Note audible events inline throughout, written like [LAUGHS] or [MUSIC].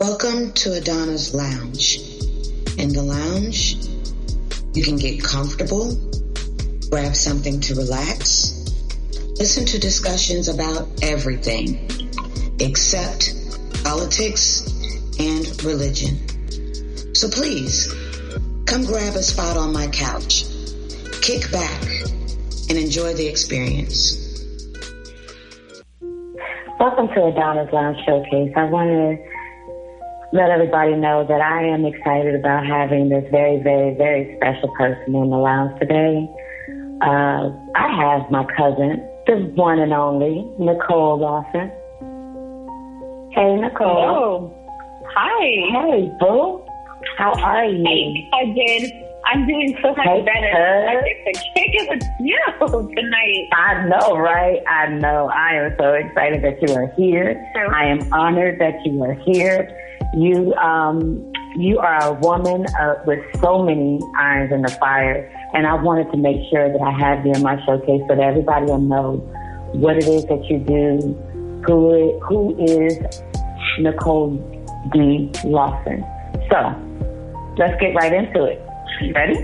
Welcome to Adonna's Lounge. In the lounge, you can get comfortable, grab something to relax, listen to discussions about everything except politics and religion. So please, come grab a spot on my couch, kick back, and enjoy the experience. Welcome to Adonna's Lounge Showcase. I want to let everybody know that I am excited about having this very, very, very special person in the lounge today. Uh, I have my cousin, the one and only Nicole Lawson. Hey, Nicole. Hello. Hi. Hey, boo. How are you? Hey, again. I'm doing so much Hey, better. I get kick it with you [LAUGHS] tonight. I know, right? I know. I am so excited that you are here. I am honored that you are here. You, um, you are a woman uh, with so many irons in the fire, and I wanted to make sure that I have you in my showcase so that everybody will know what it is that you do, who i- who is Nicole D. Lawson. So, let's get right into it. Ready?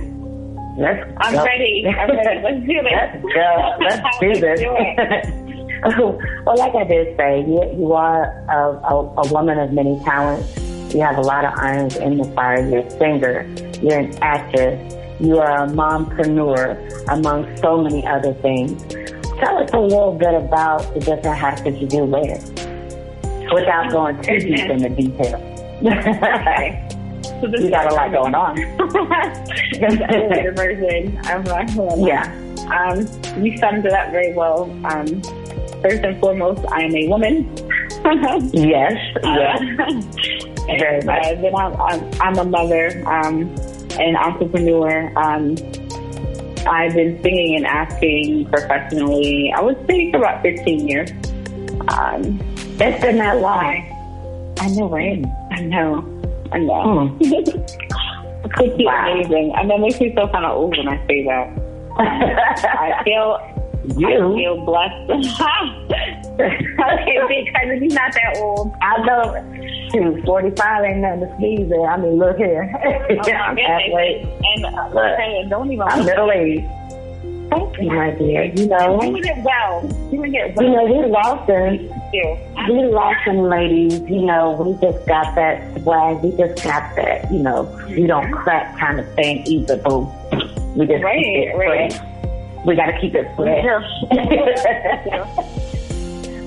Let's I'm go. ready. I'm ready. Let's do it. [LAUGHS] Let's go. Let's [LAUGHS] do this. [LAUGHS] Do [LAUGHS] well, like I did say, you, you are a, a, a woman of many talents. You have a lot of irons in the fire. You're a singer. You're an actress. You are a mompreneur, among so many other things. Tell us a little bit about the different hats that you do wear, without going too deep [LAUGHS] into detail. Okay. So this you got a lot going on. [LAUGHS] That's the version. I'm like, Yeah. Um, you summed it up very well. Um, first and foremost, I am a woman. [LAUGHS] Yes. Yes. [LAUGHS] Very much. uh, then I'm, I'm, I'm a mother, um, an entrepreneur. Um, I've been singing and acting professionally. I would say for about 15 years. Um, It's been that long. I know, right? I know. I know. Hmm. [LAUGHS] Wow. amazing. And that makes me feel kind of old when I say that. I feel I you. feel blessed. [LAUGHS] okay, because he's not that old. I know. Shoot, 45 ain't nothing to sneeze at. I mean, look here. [LAUGHS] Oh, I'm halfway. And uh, Look. okay, don't even. I'm middle aged. Thank you, my dear. You know, Doing it well. Doing it you know, we Lawson, too. we Lawson ladies, you know, we just got that swag. We just got that, you know, we don't crack kind of thing either, boo. We just Right, keep it right. fresh. We got to keep it fresh.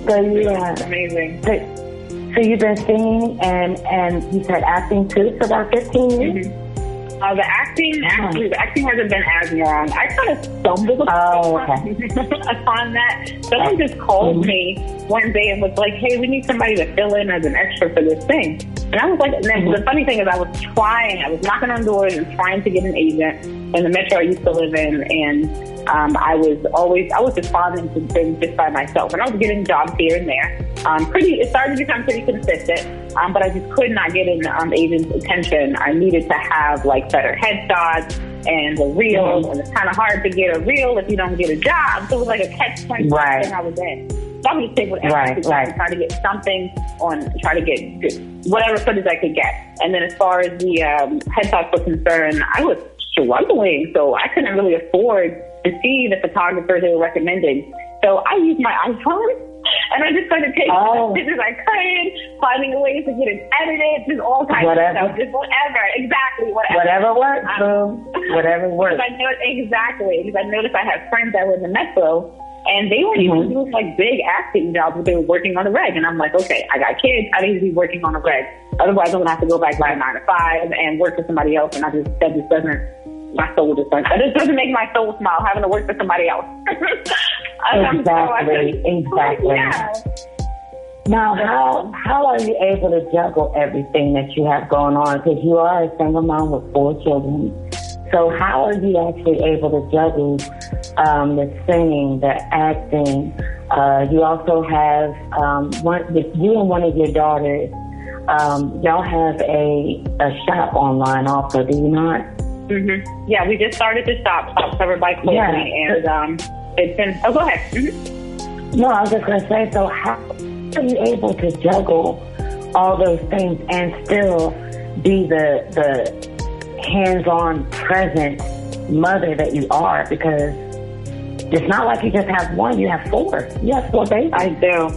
so you, uh, Amazing. so, so you've been singing and and you said acting too for about 15 years. Uh, the acting, actually, the acting hasn't been as long. I kind of stumbled Oh, [LAUGHS] upon, upon that. Someone just called me one day and was like, "Hey, we need somebody to fill in as an extra for this thing." And I was like, and then the funny thing is, I was trying. I was knocking on doors and trying to get an agent in the metro I used to live in, and um, I was always I was responding to things just by myself, and I was getting jobs here and there. Um, pretty, it started to become pretty consistent, um, but I just could not get an um, agent's attention. I needed to have like better headshots and a reel, and it's kind of hard to get a reel if you don't get a job. So it was like a catch twenty Right. thing I was in. So I would just take whatever Right, I could right. and try to get something on, try to get whatever footage I could get. And then as far as the um, headshots were concerned, I was struggling, so I couldn't really afford to see the photographers they were recommending. So I used my iPhone. And I just started taking Oh. as pictures I could, finding a way to get it edited, just all kinds Whatever. of stuff, just whatever, exactly, whatever. Whatever works, Um, boo. Whatever [LAUGHS] works. I know exactly. Because I noticed I had friends that were in the metro, and they weren't even Mhm. doing like big acting jobs, but they were working on a reg. And I'm like, okay, I got kids. I need to be working on a reg. Otherwise, I'm gonna have to go back my nine to five and work for somebody else. And I just that just doesn't. My soul just doesn't. That just doesn't make my soul smile having to work for somebody else. [LAUGHS] Exactly, just- exactly. Yeah. Now, how how are you able to juggle everything that you have going on? Because you are a single mom with four children. So how are you actually able to juggle um, the singing, the acting? Uh, you also have um, one. You and one of your daughters, um, y'all have a a shop online. Also, do you not? Hmm Yeah, we just started the shop, shop covered by clothing, Yeah. and um, it's been. Oh, go ahead. Mhm. No, I was just gonna say. So how are you able to juggle all those things and still be the the hands-on present mother that you are because it's not like you just have one, you have four. You have four babies. I do.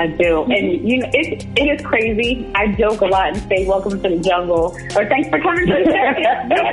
I do. And you know, it it is crazy. I joke a lot and say welcome to the jungle or thanks for coming to the [LAUGHS] jungle.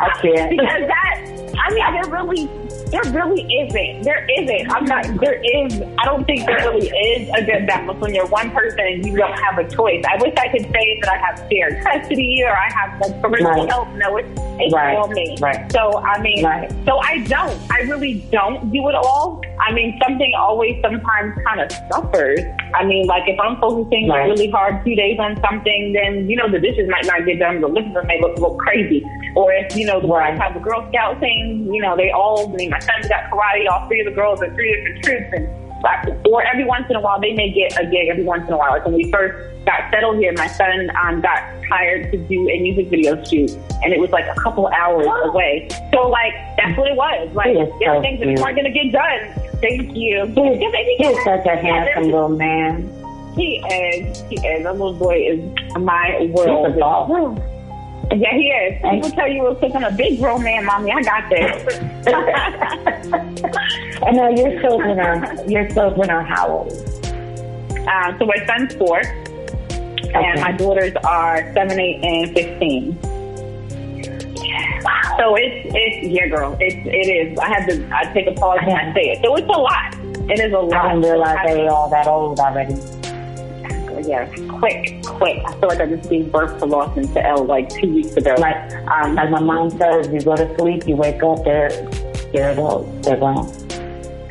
I can't. [LAUGHS] because that I mean there really there really isn't. There isn't. I'm not. There is. I don't think there really is a good balance when you're one person and you don't have a choice. I wish I could say that I have shared custody or I have like parental right. help. No, it's it's right. all me. Right. So I mean, right. so I don't. I really don't do it all. I mean, something always sometimes kind of suffers. I mean, like if I'm focusing right. really hard two days on something, then you know the dishes might not get done. The living room may look look crazy. Or if you know the right. boys have a Girl Scout thing, you know they all. I mean, my son's got karate. All three of the girls are three different troops, and or every once in a while they may get a gig. Every once in a while, like when we first got settled here, my son um, got hired to do a music video shoot, and it was like a couple hours away. So like that's what it was. Like there so things that weren't gonna get done. Thank you. He's, he's such a handsome little man. He is. He is. A little boy is my world. Yeah, he is. He will tell you we're cooking a big grown man, mommy. I got this. [LAUGHS] I know your children are your children are how old? Uh, so my son's four, okay. and my daughters are seven, eight, and fifteen. Wow. So it's it's yeah, girl. It's it is. I had to I take a pause and I say it. So it's a lot. It is a lot. I didn't realize they all that old already yeah, quick, quick. I feel like I just gave birth to Lawson to L like two weeks ago. Like, um, like my mom says, you go to sleep, you wake up, they're they're adults, they're grown.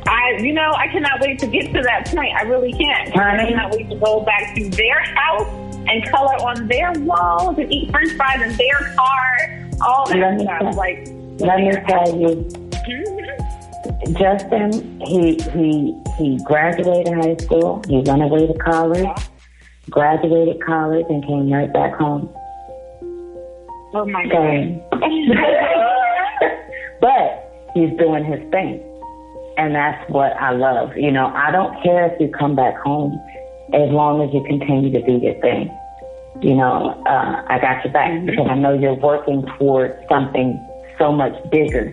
I, you know, I cannot wait to get to that point. I really can't. I cannot wait to go back to their house and color on their walls and eat French fries in their car. All that stuff. Like, let me tell you. Mm-hmm. Justin, he he he graduated high school. He went away to college. Graduated college and came right back home. Oh my God. [LAUGHS] but he's doing his thing. And that's what I love. You know, I don't care if you come back home as long as you continue to do your thing. You know, uh, I got your back mm-hmm. because I know you're working towards something so much bigger.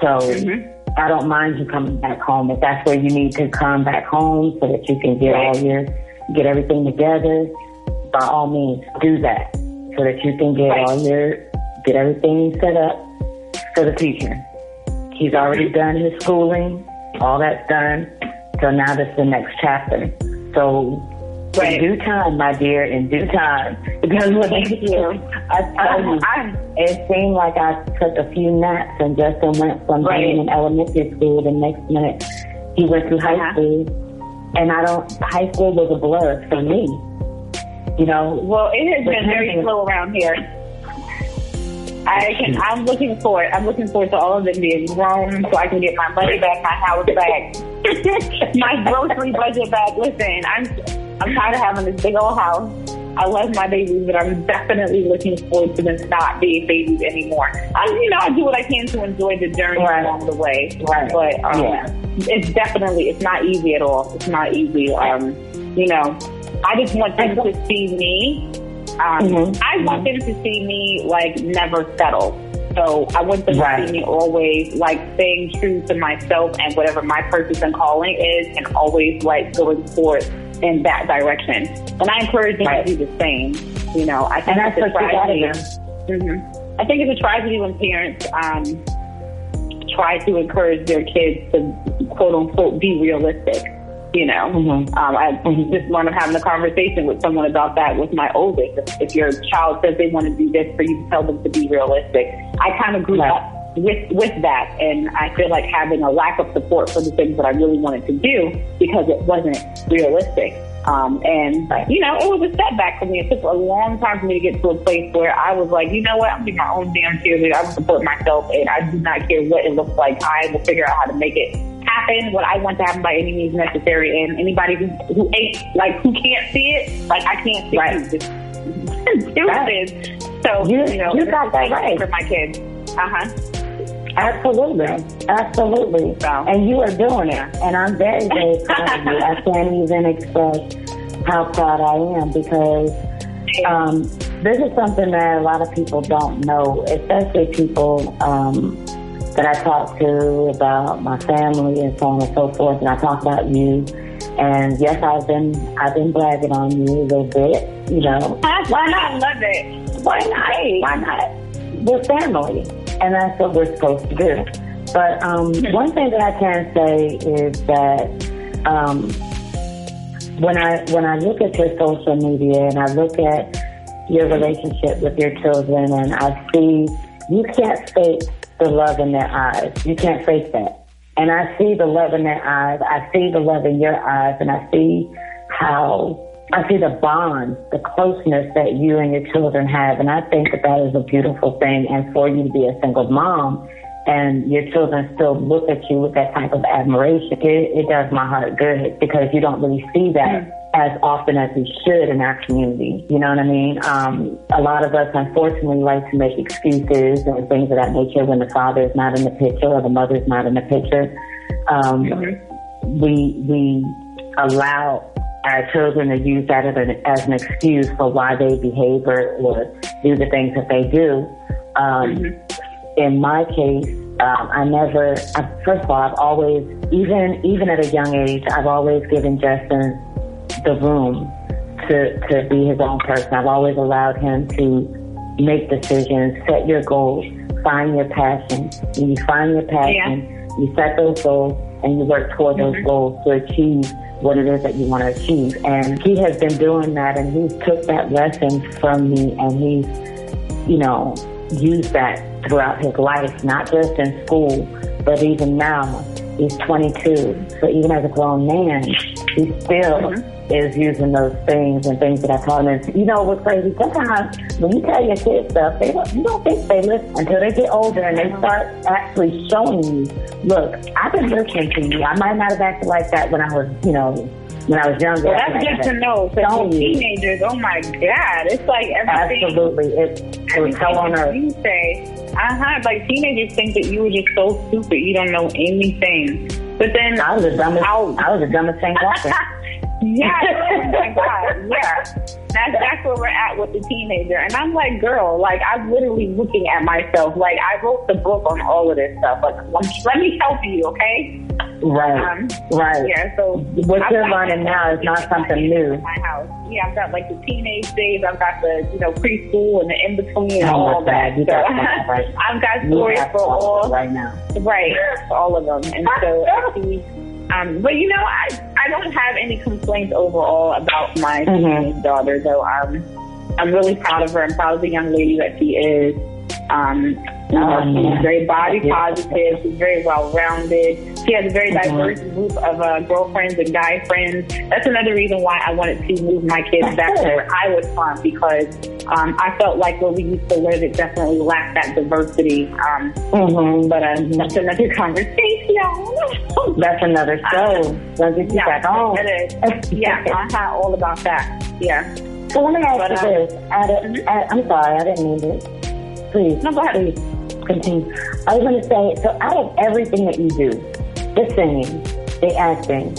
So mm-hmm. I don't mind you coming back home if that's where you need to come back home so that you can get all your get everything together, by all means, do that so that you can get all your, get everything set up for the future. He's already done his schooling, all that's done. So now this is the next chapter. So right. in due time, my dear, in due time, because what I do, I tell you, I, it seemed like I took a few naps and just went from right. being in elementary school. The next minute, he went through high uh-huh. school and I don't. High school was a blur for me. You know. Well, it has been very slow around here. I can. Hmm. I'm looking forward. I'm looking forward to all of them being grown, so I can get my money back, my house back, [LAUGHS] my grocery budget back. Listen, I'm. I'm tired of having this big old house. I love my babies, but I'm definitely looking forward to them not being babies anymore. I, you know, I do what I can to enjoy the journey right. along the way. Right. But um, yeah. it's definitely it's not easy at all. It's not easy. Um, you know, I just want them to see me. Um, mm-hmm. I want them to see me like never settle. So I want them right. to see me always like staying true to myself and whatever my purpose and calling is, and always like going forward in that direction. And I encourage them right. to do the same. You know, I think and it's a tragedy. Mm-hmm. I think it's a tragedy when parents um, try to encourage their kids to quote unquote be realistic. You know, mm-hmm. um, I mm-hmm. just up having a conversation with someone about that with my oldest. If, if your child says they want to do this, for you to tell them to be realistic. I kind of grew right. up with with that, and I feel like having a lack of support for the things that I really wanted to do because it wasn't realistic. Um, and you know, it was a setback for me. It took a long time for me to get to a place where I was like, you know what, I'm being my own damn cheerleader. I will support myself, and I do not care what it looks like. I will figure out how to make it happen. What I want to happen by any means necessary. And anybody who who ain't like who can't see it, like I can't see right. it. [LAUGHS] Just do right. this. So you, you know, you got that right for my kids. Uh huh. Absolutely. Absolutely. So. And you are doing it. And I'm very, very [LAUGHS] proud of you. I can't even express how proud I am because um, this is something that a lot of people don't know, especially people um, that I talk to about my family and so on and so forth. And I talk about you. And yes, I've been I've been bragging on you a little bit. You know, why not? Love it. Why not? Why not? We're family, and that's what we're supposed to do. But um, one thing that I can say is that um, when I when I look at your social media and I look at your relationship with your children, and I see you can't fake the love in their eyes. You can't fake that. And I see the love in their eyes. I see the love in your eyes, and I see how I see the bond, the closeness that you and your children have, and I think that that is a beautiful thing. And for you to be a single mom and your children still look at you with that type of admiration, it, it does my heart good because you don't really see that as often as we should in our community. You know what I mean? Um, a lot of us, unfortunately, like to make excuses and things of that nature when the father is not in the picture or the mother is not in the picture. Um, mm-hmm. We we allow our children to use that as an, as an excuse for why they behave or, or do the things that they do. Um, mm-hmm in my case, um, I never. I, first of all, I've always, even even at a young age, I've always given Justin the room to to be his own person. I've always allowed him to make decisions, set your goals, find your passion. When you find your passion, yeah. you set those goals, and you work toward mm-hmm. those goals to achieve what it is that you want to achieve. And he has been doing that, and he took that lesson from me, and he's, you know, used that throughout his life, not just in school, but even now. He's 22, so even as a grown man, he still mm-hmm. Is using those things and things that I taught. And you know what's crazy? Sometimes when you tell your kids stuff, they don't, you don't think they listen until they get older and they start actually showing you, look, I've been listening to you. I might not have acted like that when I was, you know, when I was younger. Well, that's good to know. So teenagers, oh my God, it's like everything. Absolutely, it, it was hell on earth. You say, uh huh. Like teenagers think that you were just so stupid, you don't know anything. But then I was the dumbest. I was the dumbest thing walking. [LAUGHS] Yeah, [LAUGHS] oh my God, yeah. That's that's where we're at with the teenager. And I'm like, girl, like I'm literally looking at myself. Like I wrote the book on all of this stuff. Like let me help you, okay? Right. Um, right. Yeah. So what I've you're learning now is not something new. My house. Yeah, I've got like the teenage days. I've got the you know preschool and the in between and all that. So right. [LAUGHS] I've got stories for all right now. Right. For all of them. And so [LAUGHS] um, but you know, I I don't have any complaints overall about my mm-hmm. daughter, though. Um, I'm really proud of her. I'm proud of the young lady that she is. Um, um, she's very body positive. She's very well rounded. She has a very mm-hmm. diverse group of uh, girlfriends and guy friends. That's another reason why I wanted to move my kids back to where I was from because um, I felt like where we used to live, it definitely lacked that diversity. Um, mm-hmm. But uh, that's another [LAUGHS] conversation. that's another show. Let's get yeah, back on. It is. yeah, [LAUGHS] uh-huh, all about that. Yeah. So let me ask but, you uh, this. A, mm-hmm. at, I'm sorry, I didn't mean to. Please. No, go ahead. Please continue. I was going to say, so out of everything that you do, the singing, the acting,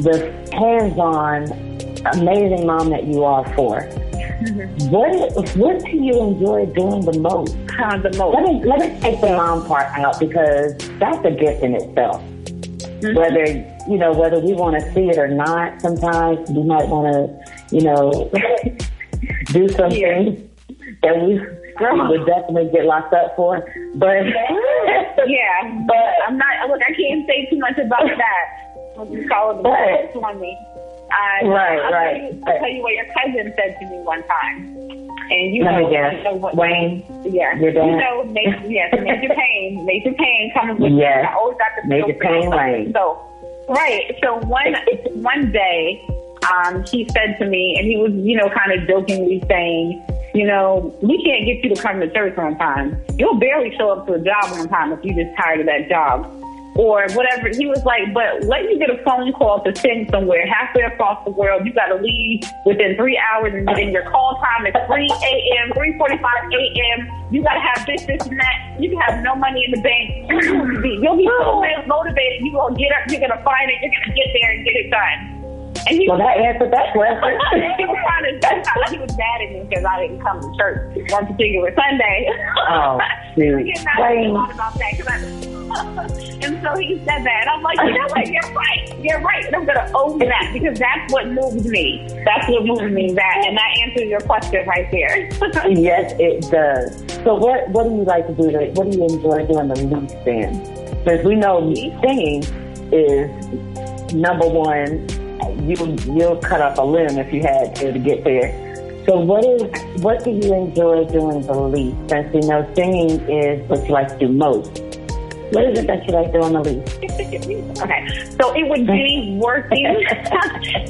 the hands-on, amazing mom that you are for, mm-hmm. what what do you enjoy doing the most? Uh, [LAUGHS] the most. Let me let me take the mom part out because that's a gift in itself. Mm-hmm. Whether you know whether we want to see it or not, sometimes we might want to, you know, [LAUGHS] do something yeah. that we Grandma would definitely get locked up for. But [LAUGHS] yeah, but I'm not. Look, I can't say too much about that. I'll just call it the on me. Uh, right, I'll right. Tell you, I'll tell you what your cousin said to me one time. And you Let know, me guess. You know what, Wayne. Yeah. Your dad. You know, major, yes, major pain. Major pain comes with yes. I always got the major pain Wayne. So right. So one [LAUGHS] one day, um, he said to me, and he was, you know, kind of jokingly saying, you know, we can't get you to come to church on time. You'll barely show up to a job on time if you're just tired of that job. Or whatever. He was like, but let you get a phone call to sing somewhere halfway across the world. You got to leave within three hours and then your call time is 3 a.m., 3.45 a.m. You got to have this, this, and that. You can have no money in the bank. [CLEARS THROAT] You'll be so motivated. You're going to get up. You're going to find it. You're going to get there and get it done. And he, well, that answered that question. [LAUGHS] he was trying to, he was mad at me because I didn't come to church one particular Sunday. Oh, [LAUGHS] shoot. Explain. about that I, [LAUGHS] and so he said that. And I'm like, you know what? You're right. You're right. And I'm going to own that because that's what moves me. That's what moves me. That and that answers your question right there. yes, it does. So what what do you like to do? To, what do you enjoy doing the least then? Because we know singing is number one you you'll cut off a limb if you had to to get there. So what is what do you enjoy doing the least? Since you know singing is what you like to do most. What is it that you like doing the least? [LAUGHS] okay, so it would be working. [LAUGHS]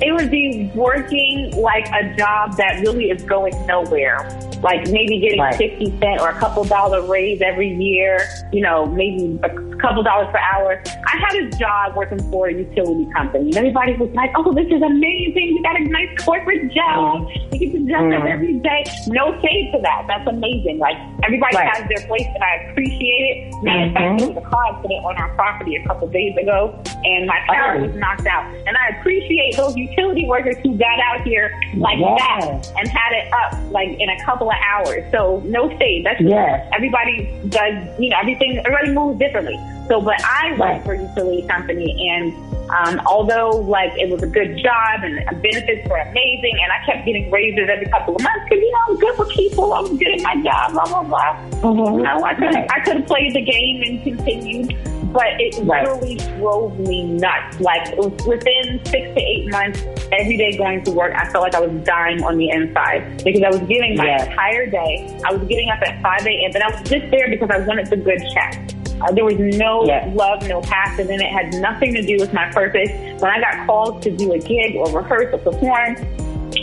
it would be working like a job that really is going nowhere like maybe getting right. 50 cent or a couple dollar raise every year, you know, maybe a couple dollars per hour. I had a job working for a utility company. And everybody was like, oh, this is amazing. You got a nice corporate job. Mm-hmm. You get to jump mm-hmm. up every day. No shade to that. That's amazing. Like everybody right. has their place and I appreciate it. Matter of fact, there was a car accident on our property a couple days ago and my power oh. was knocked out. And I appreciate those utility workers who got out here like yeah. that and had it up like in a couple couple of hours. So no shade. That's yes. everybody does, you know, everything, everybody moves differently. So, but I right. for a utility company and, um, although like it was a good job and benefits were amazing and I kept getting raises every couple of months because, you know, I'm good for people. I'm good at my job, blah, blah, blah. Mm-hmm. You know, I could, I could have played the game and continued but it right. literally drove me nuts. Like within six to eight months, every day going to work, I felt like I was dying on the inside because I was giving my yes. entire day. I was getting up at 5 a.m., but I was just there because I wanted the good check. Uh, there was no yes. love, no passion, and it had nothing to do with my purpose. When I got called to do a gig or rehearse or perform,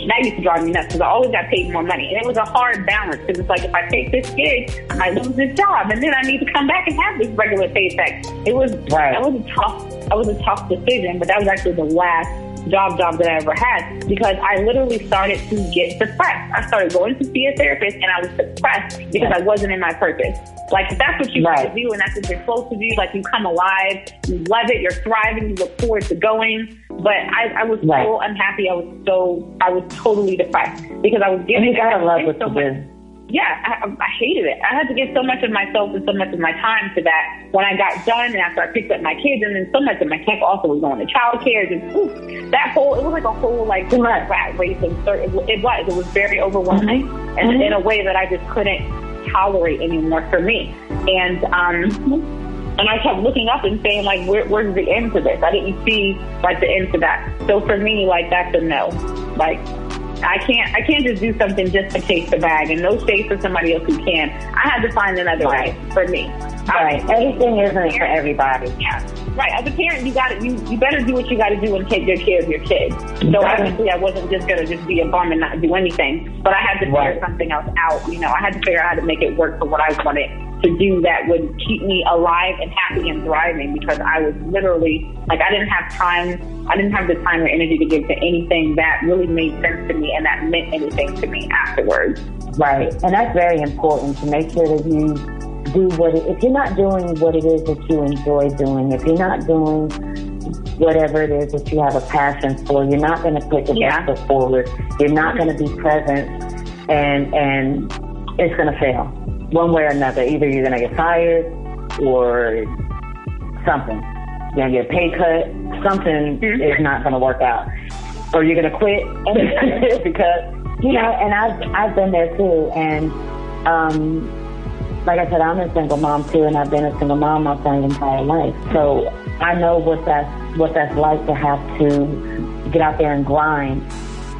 that used to drive me nuts because I always got paid more money. And it was a hard balance because it's like if I take this gig, I lose this job and then I need to come back and have this regular paycheck. It was, right. that was a tough, that was a tough decision, but that was actually the last job job that I ever had because I literally started to get depressed. I started going to see a therapist and I was depressed because I wasn't in my purpose. Like that's what you right. to do and that's what you're supposed to do, like you come alive, you love it, you're thriving, you look forward to going. But I, I was right. so unhappy. I was so I was totally depressed because I was giving. You gotta love what so you do yeah, I, I hated it. I had to give so much of myself and so much of my time to that. When I got done and after I picked up my kids, and then so much of my time also was going to child care. Just oof, that whole, it was like a whole like [LAUGHS] rat race. And it, it was. It was very overwhelming, mm-hmm. and in a way that I just couldn't tolerate anymore for me. And um, and I kept looking up and saying like, Where, where's the end to this? I didn't see like the end to that. So for me, like that's a no. Like I can't I can't just do something just to chase the bag and no space for somebody else who can. I had to find another right. way for me. Right. Everything isn't for everybody. Yeah. Right. As a parent you gotta you, you better do what you gotta do and take good care of your kids. So obviously I wasn't just gonna just be a bum and not do anything. But I had to figure right. something else out. You know, I had to figure out how to make it work for what I wanted to do that would keep me alive and happy and thriving because I was literally like I didn't have time I didn't have the time or energy to give to anything that really made sense to me and that meant anything to me afterwards. Right. And that's very important to make sure that you do what it, if you're not doing what it is that you enjoy doing, if you're not doing whatever it is that you have a passion for, you're not going to put the yeah. best foot forward. You're not going to be present and and it's going to fail one way or another. Either you're going to get fired or something. You're going to get a pay cut. Something mm-hmm. is not going to work out. Or you're going to quit [LAUGHS] [LAUGHS] because, you know, and I've, I've been there too. And, um, like I said, I'm a single mom too, and I've been a single mom my entire life. So I know what that's, what that's like to have to get out there and grind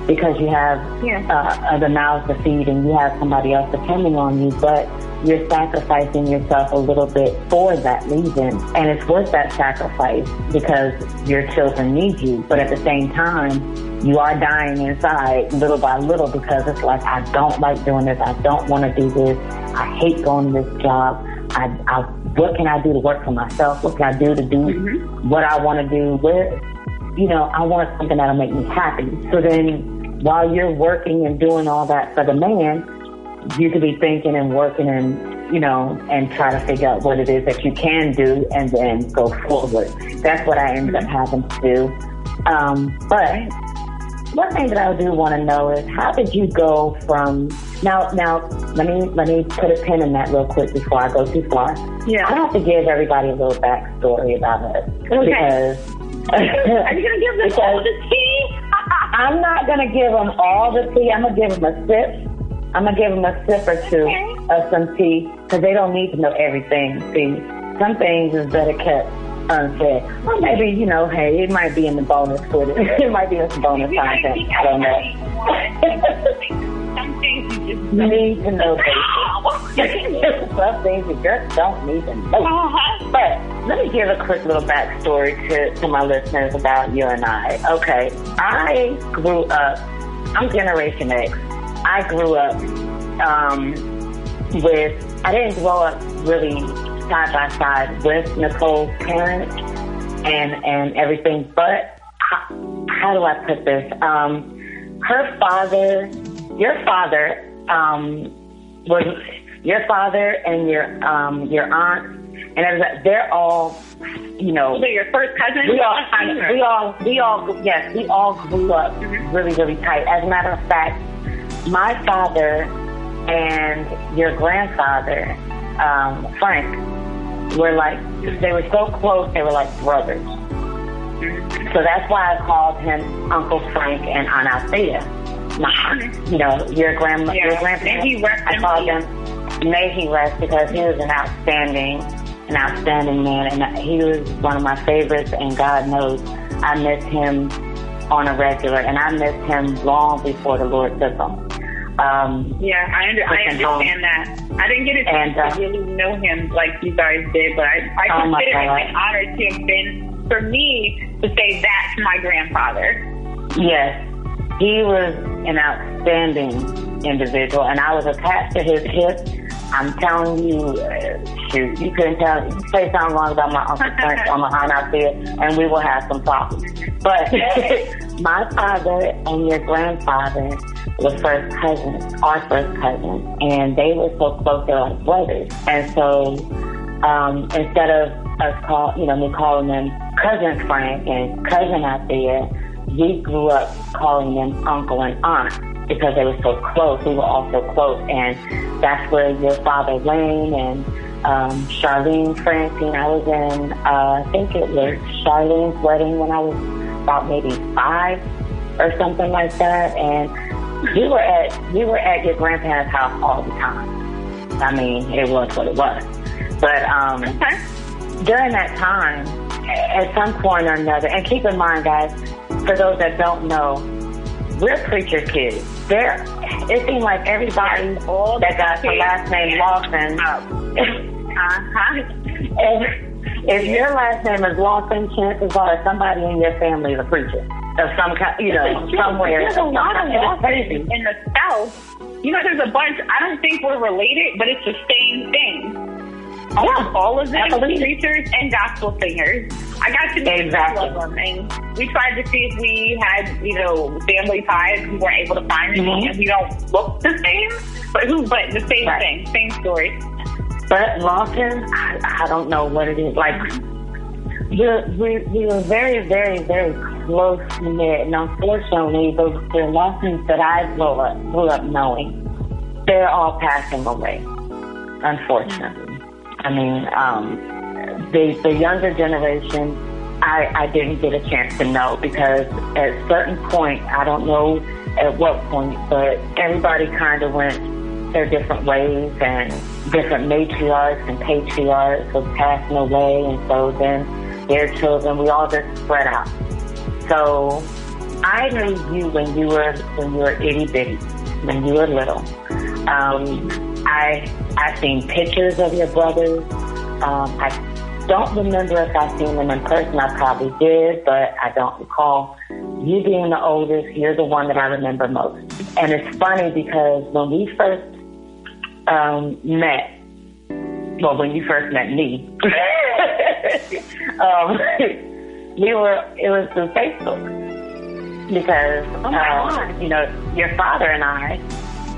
because you have yeah. uh, other mouths to feed and you have somebody else depending on you, but you're sacrificing yourself a little bit for that reason. And it's worth that sacrifice because your children need you. But at the same time, you are dying inside little by little because it's like, I don't like doing this. I don't want to do this. I hate going to this job. I, I, what can I do to work for myself? What can I do to do mm-hmm. what I want to do? Where, you know, I want something that'll make me happy. So then while you're working and doing all that for the man, you could be thinking and working and, you know, and try to figure out what it is that you can do and then go forward. That's what I ended up having to do. Um, but one thing that I do want to know is how did you go from now? Now, let me let me put a pin in that real quick before I go too far. Yeah. I have to give everybody a little backstory about us Okay. because. Are you gonna give them [LAUGHS] all the tea? I'm not gonna give them all the tea. I'm gonna give them a sip. I'm gonna give them a sip or two of some tea because they don't need to know everything. See, some things is better kept unsaid. Or maybe you know, hey, it might be in the bonus footage. [LAUGHS] it might be in some bonus content. I don't know. Some things you just need to know [LAUGHS] some things you just don't need to know. Uh-huh. But let me give a quick little backstory to, to my listeners about you and I. Okay, I grew up, I'm Generation X. I grew up um, with, I didn't grow up really side by side with Nicole's parents and, and everything, but how, how do I put this? Um, her father, your father, um, was your father and your um, your aunt and everybody, they're all, you know, So your first cousin? we all kind of, we all, we all, yes, we all grew up really, really tight. As a matter of fact, my father and your grandfather, um, Frank, were like, they were so close, they were like brothers. So that's why I called him Uncle Frank and Aunt Althea. My you know, your grandma, your Yeah. grandparents. May he rest I called him May he rest because he was an outstanding, an outstanding man, and he was one of my favorites. And God knows, I miss him on a regular, and I missed him long before the Lord took him. Um, Yeah, I, under, I understand that. I didn't get a chance and, uh, to really know him like you guys did, but I, I Oh, consider it an honor to have been, for me, to say that's my grandfather. Yes, he was an outstanding individual, and I was attached to his hip. I'm telling you, uh, shoot, you couldn't tell. You say something wrong about my uncle Frank on my aunt Althea, and we will have some problems. But [LAUGHS] my father and your grandfather were first cousins, our first cousins, and they were so close, they were like brothers. And so um, instead of us call, you know, me calling them cousin Frank and cousin Althea, we grew up calling them uncle and aunt because they were so close. We were all so close, and that's where your father Wayne and um, Charlene Francine. I was in, uh, I think it was Charlene's wedding when I was about maybe five or something like that, and we were at we were at your grandparents' house all the time. I mean, it was what it was. But um, Okay. during that time, at some point or another, and keep in mind, guys, for those that don't know, we're preacher kids. There, it seemed like everybody all that got the last name Lawson. Uh-huh. [LAUGHS] if, if your last name is Lawson, chances are somebody in your family is a preacher of some kind. You know, somewhere. There's a lot of crazy. in the South. You know, there's a bunch. I don't think we're related, but it's the same thing. Yeah, All of them it. preachers and gospel singers. I got to meet Exactly. all of them, and we tried to see if we had, you know, family ties. We weren't able to find any, Mhm. and we don't look the same. But who? But the same Right. thing, same story. But Lawson, I, I don't know what it is. Like, we're, we, we were very, very, very close knit. And unfortunately, the, the Lawsons that I grew up, grew up knowing, they're all passing away, unfortunately. I mean, um, the, the younger generation, I, I didn't get a chance to know because at a certain point, I don't know at what point, but everybody kind of went their different ways and different matriarchs and patriarchs were passing away and so then their children, we all just spread out. So I knew you when you were when you were itty bitty, when you were little. Um, I I've seen pictures of your brothers. Um, I don't remember if I've seen them in person. I probably did, but I don't recall. You being the oldest, you're the one that I remember most. And it's funny because when we first um, met, well, when you first met me, [LAUGHS] [LAUGHS] um, [LAUGHS] we were, it was through Facebook. Because, Oh uh, you know, your father and I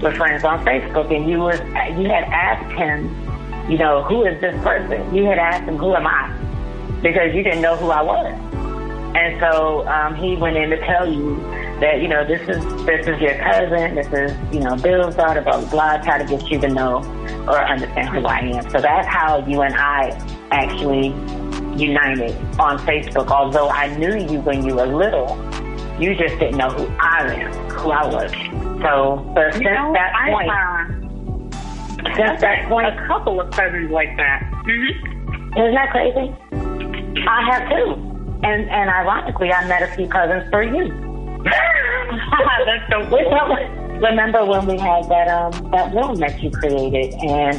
were friends on Facebook, and you was, you had asked him, you know, who is this person? You had asked him, who am I? Because you didn't know who I was. And so um, he went in to tell you that you know this is this is your cousin, this is you know Bill's daughter, blah blah blah. Try to get you to know or understand who I am. So that's how you and I actually united on Facebook. Although I knew you when you were little, you just didn't know who I am, who I was. So, but since know, that I, point, uh, since that point, a couple of cousins like that. Mm-hmm. Isn't that crazy? I have too, and and ironically, I met a few cousins for you. [LAUGHS] That's so cool. Remember when we had that um that room that you created and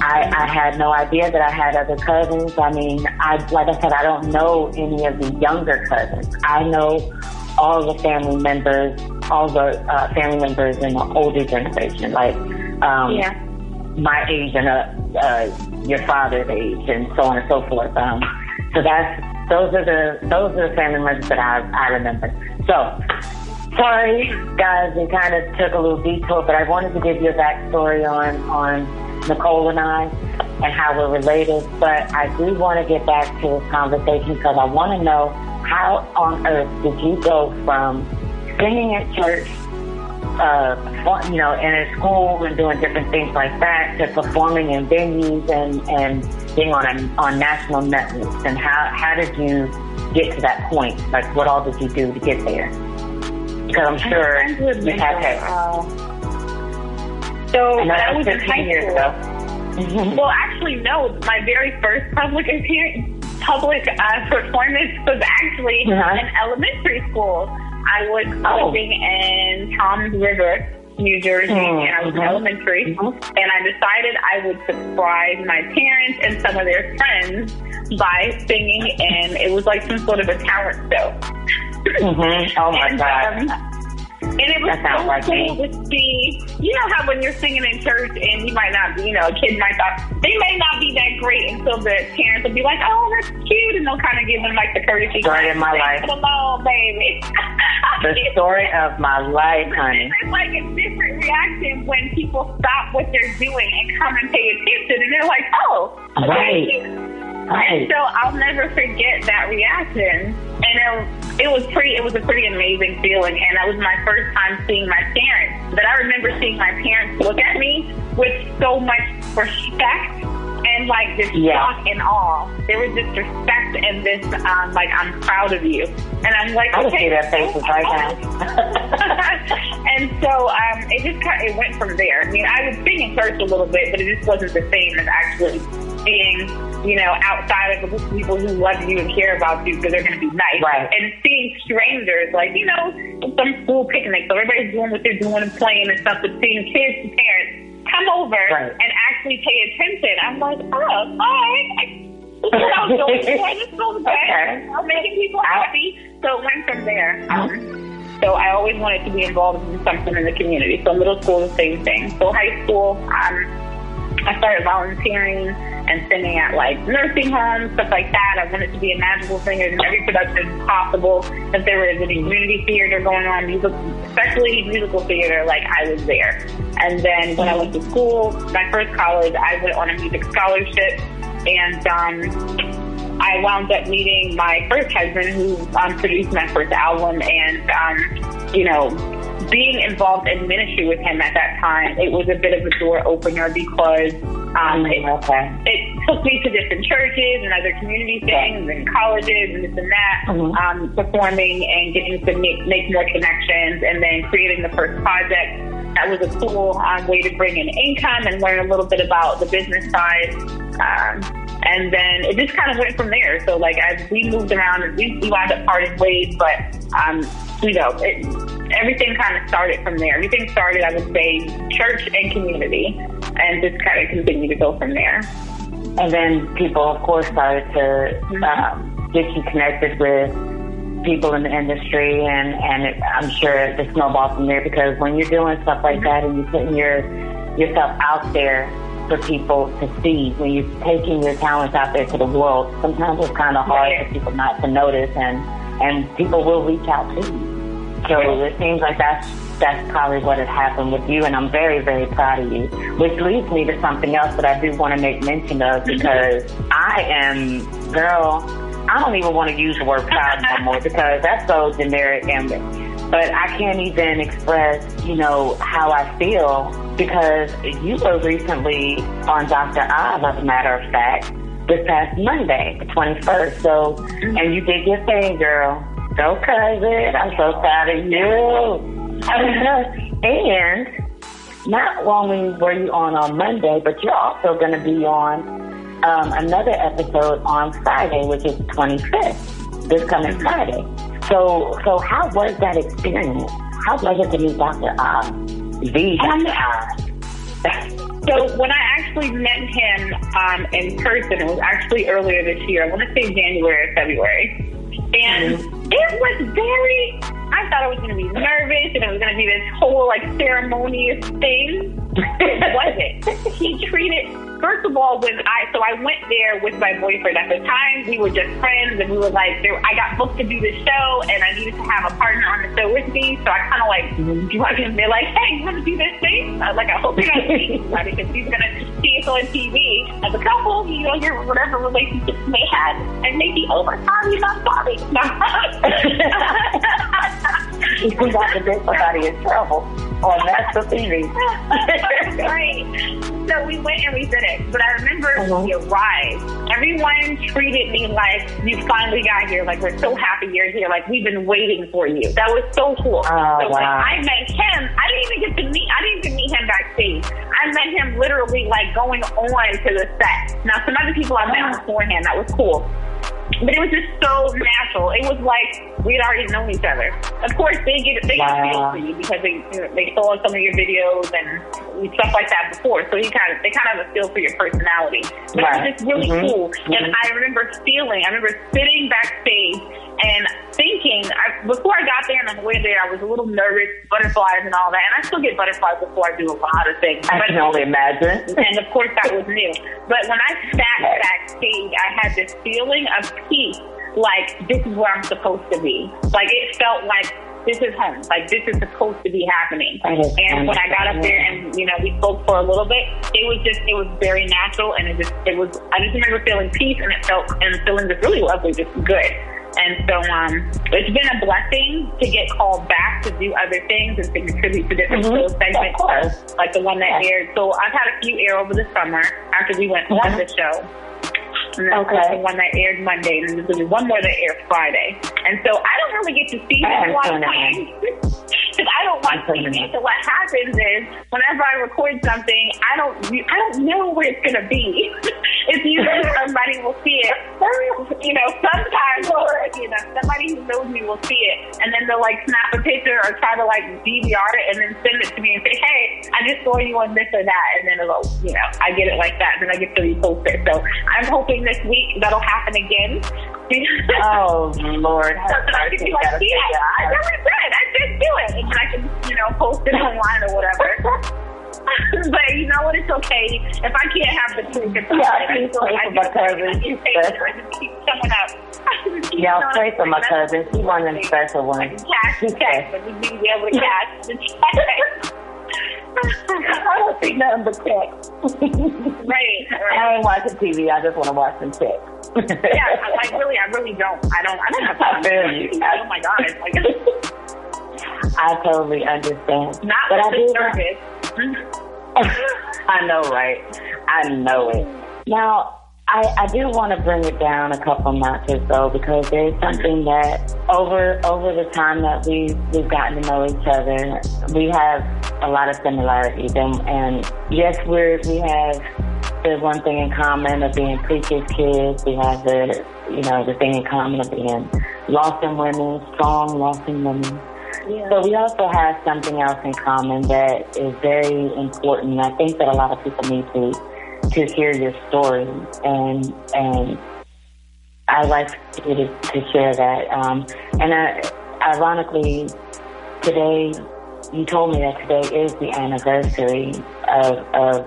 I, I had no idea that I had other cousins. I mean, I like I said, I don't know any of the younger cousins. I know all the family members, all the uh, family members in the older generation, like um, yeah. my age and uh, uh, your father's age, and so on and so forth. Um, so that's those are the those are the family members that I I remember. So sorry, guys, we kind of took a little detour, but I wanted to give you a backstory on on Nicole and I and how we're related. But I do want to get back to this conversation because I want to know how on earth did you go from singing at church, uh, you know, in a school and doing different things like that, to performing in venues and and being on a, on national networks? And how how did you get to that point? Like, what all did you do to get there? Because I'm sure you had. Uh, so that was in high school. [LAUGHS] [LAUGHS] well, actually, no. My very first public appearance public uh, performance was actually uh-huh. in elementary school. I was oh. living in Toms River, New Jersey, mm-hmm. and I was in elementary. Mm-hmm. And I decided I would surprise my parents and some of their friends by singing, and it was like some sort of a talent show. Mm-hmm. Oh my and, god! Um, and it was so like cool me. to see, you know how when you're singing in church and you might not, you know, a kid might thought they may not be that great until the parents will be like, oh, that's cute. And they'll kind of give them like the courtesy. Story of my life. Alone, baby. [LAUGHS] the story of my life, honey. It's like a different reaction when people stop what they're doing and come and pay attention and they're like, oh, right. Right. So I'll never forget that reaction. And it, it was pretty, it was a pretty amazing feeling. And that was my first time seeing my parents. But I remember seeing my parents look at me with so much respect and like this yeah. shock and awe. There was this respect and this, um, like, I'm proud of you. And I'm like, I okay. see that face right now. [LAUGHS] and so um, it just kind of, it went from there. I mean, I was sing in church a little bit, but it just wasn't the same as actually being, you know, outside of the people who love you and care about you because they're going to be nice. Right. And seeing strangers, like, you know, some school picnic, so everybody's doing what they're doing and playing and stuff, but seeing kids and parents come over right. and actually pay attention. I'm like, oh, hi. [LAUGHS] This is doing This feels good. I'm making people happy. So it went from there. Um, so I always wanted to be involved in something in the community. So middle school, the same thing. So high school, um, I started volunteering and singing at like nursing homes, stuff like that. I wanted to be a magical singer in every production possible. If there was any community theater going on, music, especially musical theater, like I was there. And then when I went to school, my first college, I went on a music scholarship and um, I wound up meeting my first husband who um, produced my first album and, um, you know, being involved in ministry with him at that time, it was a bit of a door opener because um, it, okay. it took me to different churches and other community things and colleges and this and that, mm-hmm. um, performing and getting to make, make more connections and then creating the first project. That was a cool um, way to bring in income and learn a little bit about the business side. Um, and then it just kind of went from there. So like as we moved around and we, we wound up parting ways, but um, you know, it, everything kind of started from there. Everything started, I would say, church and community, and just kind of continued to go from there. And then people, of course, started to mm-hmm. um, get you connected with people in the industry, and and it, I'm sure it snowballed from there because when you're doing stuff like that and you're putting your yourself out there for people to see, when you're taking your talents out there to the world, sometimes it's kind of hard for people not to notice, and and people will reach out to you. So it seems like that's that's probably what had happened with you, and I'm very, very proud of you. Which leads me to something else that I do want to make mention of mm-hmm. [LAUGHS] because I am, girl, I don't even want to use the word proud no more because that's so generic. And but I can't even express, you know, how I feel because you were recently on Dr. Oz, as a matter of fact, this past Monday, the 21st. So, and you did your thing, girl. Go cousin. I'm so proud of you. [LAUGHS] and not only were you on on Monday, but you're also going to be on um, another episode on Friday, which is 25th, this coming Friday. So, so how was that experience? How was it to meet Dr. The um, Dr. Oz. Um, so when I actually met him um, in person, it was actually earlier this year. I want to say January or February. And mm-hmm. it was very, I thought I was going to be nervous and it was going to be this whole like ceremonious thing. it wasn't. He treated First of all, when I so I went there with my boyfriend at the time, we were just friends, and we were like, there, I got booked to do the show, and I needed to have a partner on the show with me. So I kind of like drug him. They're like, hey, you want to do this thing? I was like, I hope you're not [LAUGHS] somebody because he's gonna see us on TV as a couple. You know, your whatever relationship may have, and maybe over time, you're not [LAUGHS] sorry. He got to get somebody in trouble on national TV. Right. So we went and we did it. But I remember uh-huh. we arrived. Everyone treated me like you finally got here. Like we're so happy you're here. Like we've been waiting for you. That was so cool. Oh, so wow. I met him. I didn't even get to meet. I didn't even meet him backstage. I met him literally like going on to the set. Now some other people I met beforehand. That was cool. But it was just so natural. It was like we'd already known each other. Of course, they get they get wow. a feel for you because they they saw some of your videos and stuff like that before. So you kind of they kind of have a feel for your personality. But right. it was just really mm-hmm. cool. Mm-hmm. And I remember feeling. I remember sitting backstage and thinking. I, before I got there and on the way there, I was a little nervous, butterflies and all that. And I still get butterflies before I do a lot of things. I but, can only imagine. [LAUGHS] And of course, that was new. But when I sat backstage, I had this feeling of peace. Like this is where I'm supposed to be. Like it felt like this is home. Like this is supposed to be happening. And when I got up there and you know we spoke for a little bit, it was just it was very natural and it just it was I just remember feeling peace and it felt and feeling just really lovely, just good. And so um, it's been a blessing to get called back to do other things and to contribute to different mm-hmm. show segments, like the one that aired. So I've had a few air over the summer after we went mm-hmm. on the show. And okay. the one that aired Monday, and there's going to be one more that aired Friday. And so I don't really get to see them watch because I don't watch TV. So what happens is whenever I record something, I don't I don't know where it's gonna be. [LAUGHS] it's usually [LAUGHS] somebody will see it. You know, sometimes or you know somebody who knows me will see it, and then they'll like snap a picture or try to like DVR it and then send it to me and say, "Hey, I just saw you on this or that," and then it'll you know I get it like that, and then I get to repost it. So I'm hoping this week that'll happen again. oh [LAUGHS] Lord, I can be like, yeah, I never did. I did do it, and I can you know post it online or whatever. [LAUGHS] but you know what? It's okay. If I can't have the truth, it's yeah, I still [LAUGHS] pray for my cousin. She's keep coming up. Yeah, I'll pray for my cousin. She's one of them special ones. Cash the check, but you need to be able to cash the check. [LAUGHS] I don't see nothing but text. [LAUGHS] right, right. I ain't watching TV. I just want to watch some text. yeah, I [LAUGHS] really, I really don't. I don't. I don't have time. I feel you. Oh my god! Like, I totally understand. Not but I do service. I know, right? I know it. Now, I, I do want to bring it down a couple notches though, because there's something that over over the time that we we've gotten to know each other, we have a lot of similarities, and, and yes, we're we have the one thing in common of being preacher's kids. We have the you know the thing in common of being lost in women, strong lost in women. Yeah. So we also have something else in common that is very important. I think that a lot of people need to to hear your story, and and I like you to, to share that. Um, and I, ironically, today you told me that today is the anniversary of of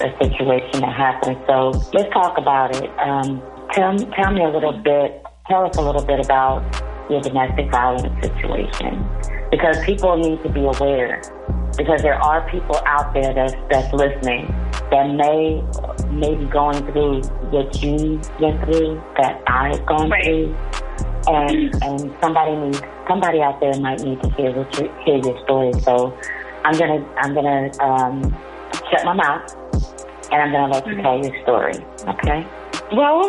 a situation that happened. So let's talk about it. Um, tell tell me a little bit. Tell us a little bit about your domestic violence situation because people need to be aware because there are people out there that's that's listening that may may be going through what you went through, that I've gone right. through, and and somebody needs somebody out there might need to hear what you, hear your story. So I'm gonna I'm gonna um, shut my mouth and I'm gonna let you mm-hmm. tell your story. Okay. Well,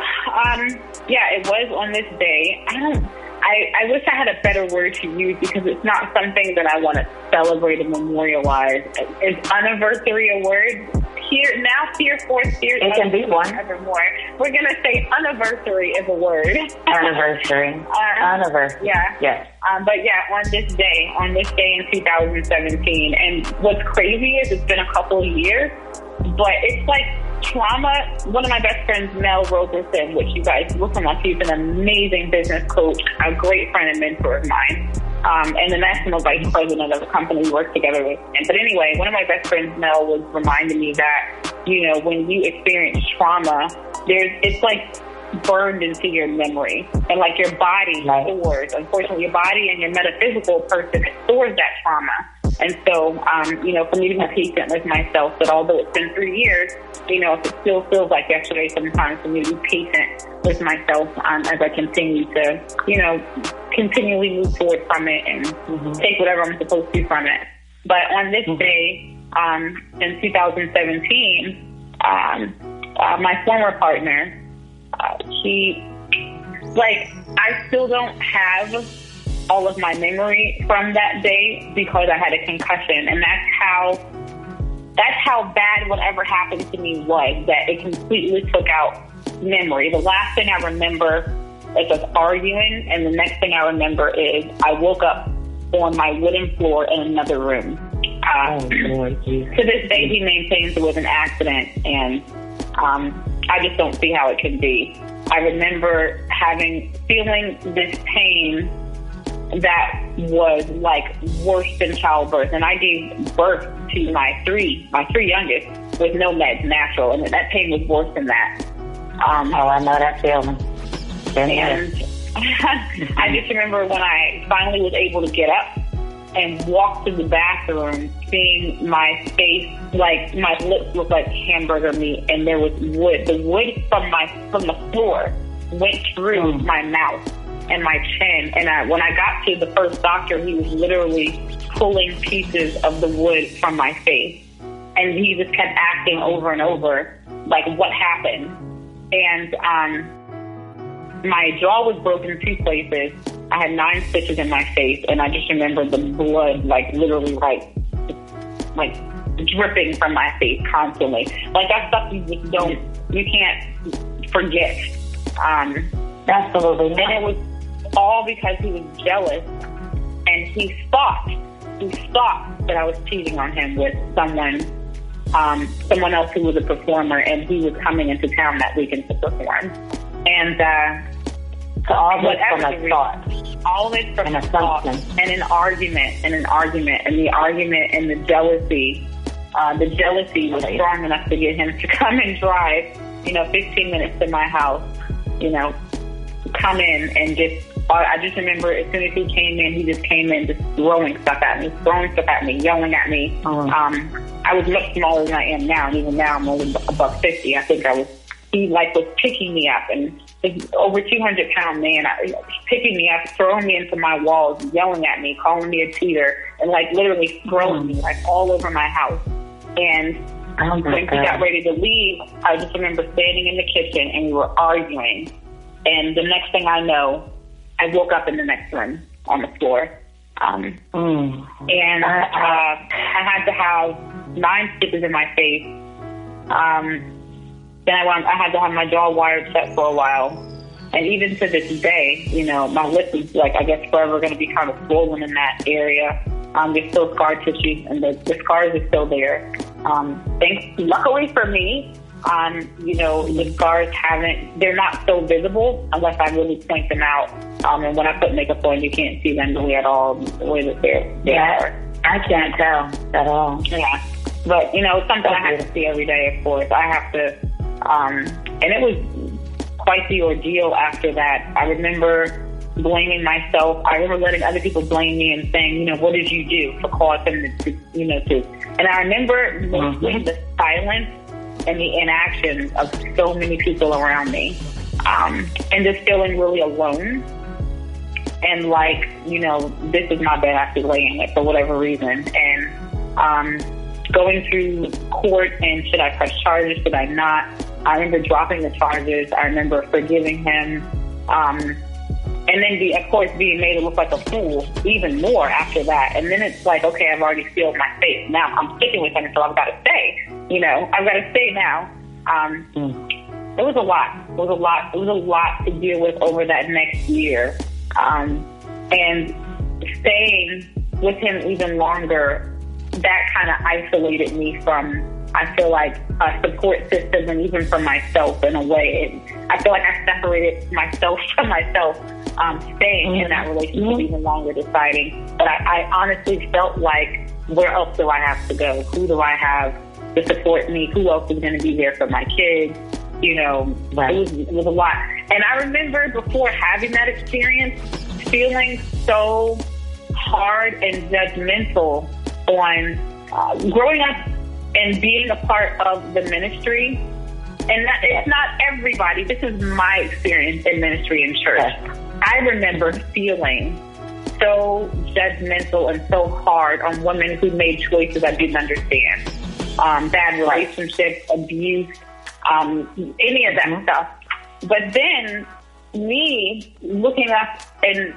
um, yeah, it was on this day. I don't. I, I wish I had a better word to use because it's not something that I want to celebrate and memorialize. Is anniversary a word? Here now, here fourth years. It can be one. Evermore. We're gonna say anniversary is a word. Anniversary. [LAUGHS] uh, anniversary. Yeah. Yes. Um, but yeah, on this day, on this day in 2017, and what's crazy is it's been a couple of years, but it's like trauma. One of my best friends, Mel Roberson, which you guys look him up. He's an amazing business coach, a great friend and mentor of mine, um, and the national vice president of the company we work together with. And, but anyway, one of my best friends, Mel, was reminding me that you know when you experience trauma, there's it's like burned into your memory. And like your body stores, unfortunately, your body and your metaphysical person stores that trauma. And so, um, you know, for me to be patient with myself, that although it's been three years, you know, it still feels like yesterday sometimes for me to be patient with myself um, as I continue to, you know, continually move forward from it and mm-hmm. take whatever I'm supposed to from it. But on this mm-hmm. day, um, in 2017, um, uh, my former partner, uh, she, like, I still don't have all of my memory from that day because I had a concussion, and that's how that's how bad whatever happened to me was. That it completely took out memory. The last thing I remember is us arguing, and the next thing I remember is I woke up on my wooden floor in another room. Uh, oh, Lord, [CLEARS THROAT] to this day, he maintains it was an accident, and um, I just don't see how it could be. I remember having feeling this pain that was like worse than childbirth. And I gave birth to my three, my three youngest with no meds, natural. And that pain was worse than that. Um, oh, I know that feeling. And [LAUGHS] I just remember when I finally was able to get up and walk to the bathroom, seeing my face, like my lips looked like hamburger meat, and there was wood. The wood from my from the floor went through mm. my mouth and my chin. And I, when I got to the first doctor, he was literally pulling pieces of the wood from my face. And he just kept asking over and over, like, what happened? And um, my jaw was broken in two places. I had nine stitches in my face, and I just remember the blood, like, literally, like, like dripping from my face constantly. Like, that stuff you just don't, you can't forget. Um, Absolutely. And it was all because he was jealous and he thought he thought that I was cheating on him with someone um, someone else who was a performer and he was coming into town that weekend to perform. And uh, so all this from a thought. All this from a thought and an argument and an argument and the argument and the jealousy. Uh, the jealousy was strong enough to get him to [LAUGHS] come and drive, you know, 15 minutes to my house, you know, come in and just I just remember as soon as he came in, he just came in just throwing stuff at me, throwing stuff at me, yelling at me. Oh. Um, I was much smaller than I am now, and even now I'm only above 50. I think I was, he like was picking me up and this over 200 pound man I, picking me up, throwing me into my walls, yelling at me, calling me a cheater, and like literally throwing me like all over my house. And oh when God. he got ready to leave, I just remember standing in the kitchen and we were arguing. And the next thing I know, I woke up in the next room on the floor. Um, mm. And uh, I had to have nine stitches in my face. Um, then I, went, I had to have my jaw wired shut for a while. And even to this day, you know, my lip is like, I guess forever going to be kind of swollen in that area. Um, there's still scar tissue and the, the scars are still there. Um, thanks, luckily for me, um, you know, the scars haven't, they're not so visible unless I really point them out. Um, and when I put makeup on, you can't see them really at all, the way that they're, they yeah, are. I can't tell at all. Yeah. But, you know, it's something I have to see every day, of course. I have to, um, and it was quite the ordeal after that. I remember blaming myself. I remember letting other people blame me and saying, you know, what did you do for cause him to, you know, to, and I remember mm-hmm. the silence and the inaction of so many people around me, um, and just feeling really alone. and like, you know, this is my bed, I should lay in it for whatever reason. And um, going through court and should I press charges, should I not? I remember dropping the charges. I remember forgiving him. Um, and then, be, of course, being made to look like a fool even more after that. And then it's like, okay, I've already sealed my fate. Now I'm sticking with him, so I've got to stay. You know, I've got to stay now. Um. It was a lot. It was a lot. It was a lot to deal with over that next year. Um, and staying with him even longer, that kind of isolated me from, I feel like, a support system and even from myself in a way. It, I feel like I separated myself [LAUGHS] from myself, um, staying mm-hmm. in that relationship mm-hmm. even longer, deciding. But I, I honestly felt like, where else do I have to go? Who do I have to support me? Who else is going to be there for my kids? You know, right. it, was, it was a lot. And I remember before having that experience, feeling so hard and judgmental on uh, growing up and being a part of the ministry. And that, it's not everybody. This is my experience in ministry and church. I remember feeling so judgmental and so hard on women who made choices I didn't understand. Um, bad relationships, abuse, um, any of that mm-hmm. stuff. But then me looking up and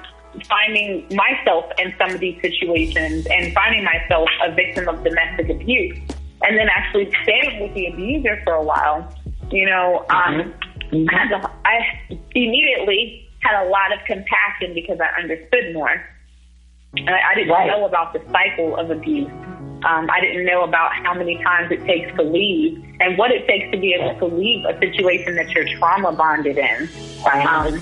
finding myself in some of these situations and finding myself a victim of domestic abuse and then actually staying with the abuser for a while, you know, um, mm-hmm. I, had to, I immediately had a lot of compassion because I understood more. And I, I didn't right. know about the cycle of abuse. Um, I didn't know about how many times it takes to leave and what it takes to be able to leave a situation that you're trauma bonded in. Um,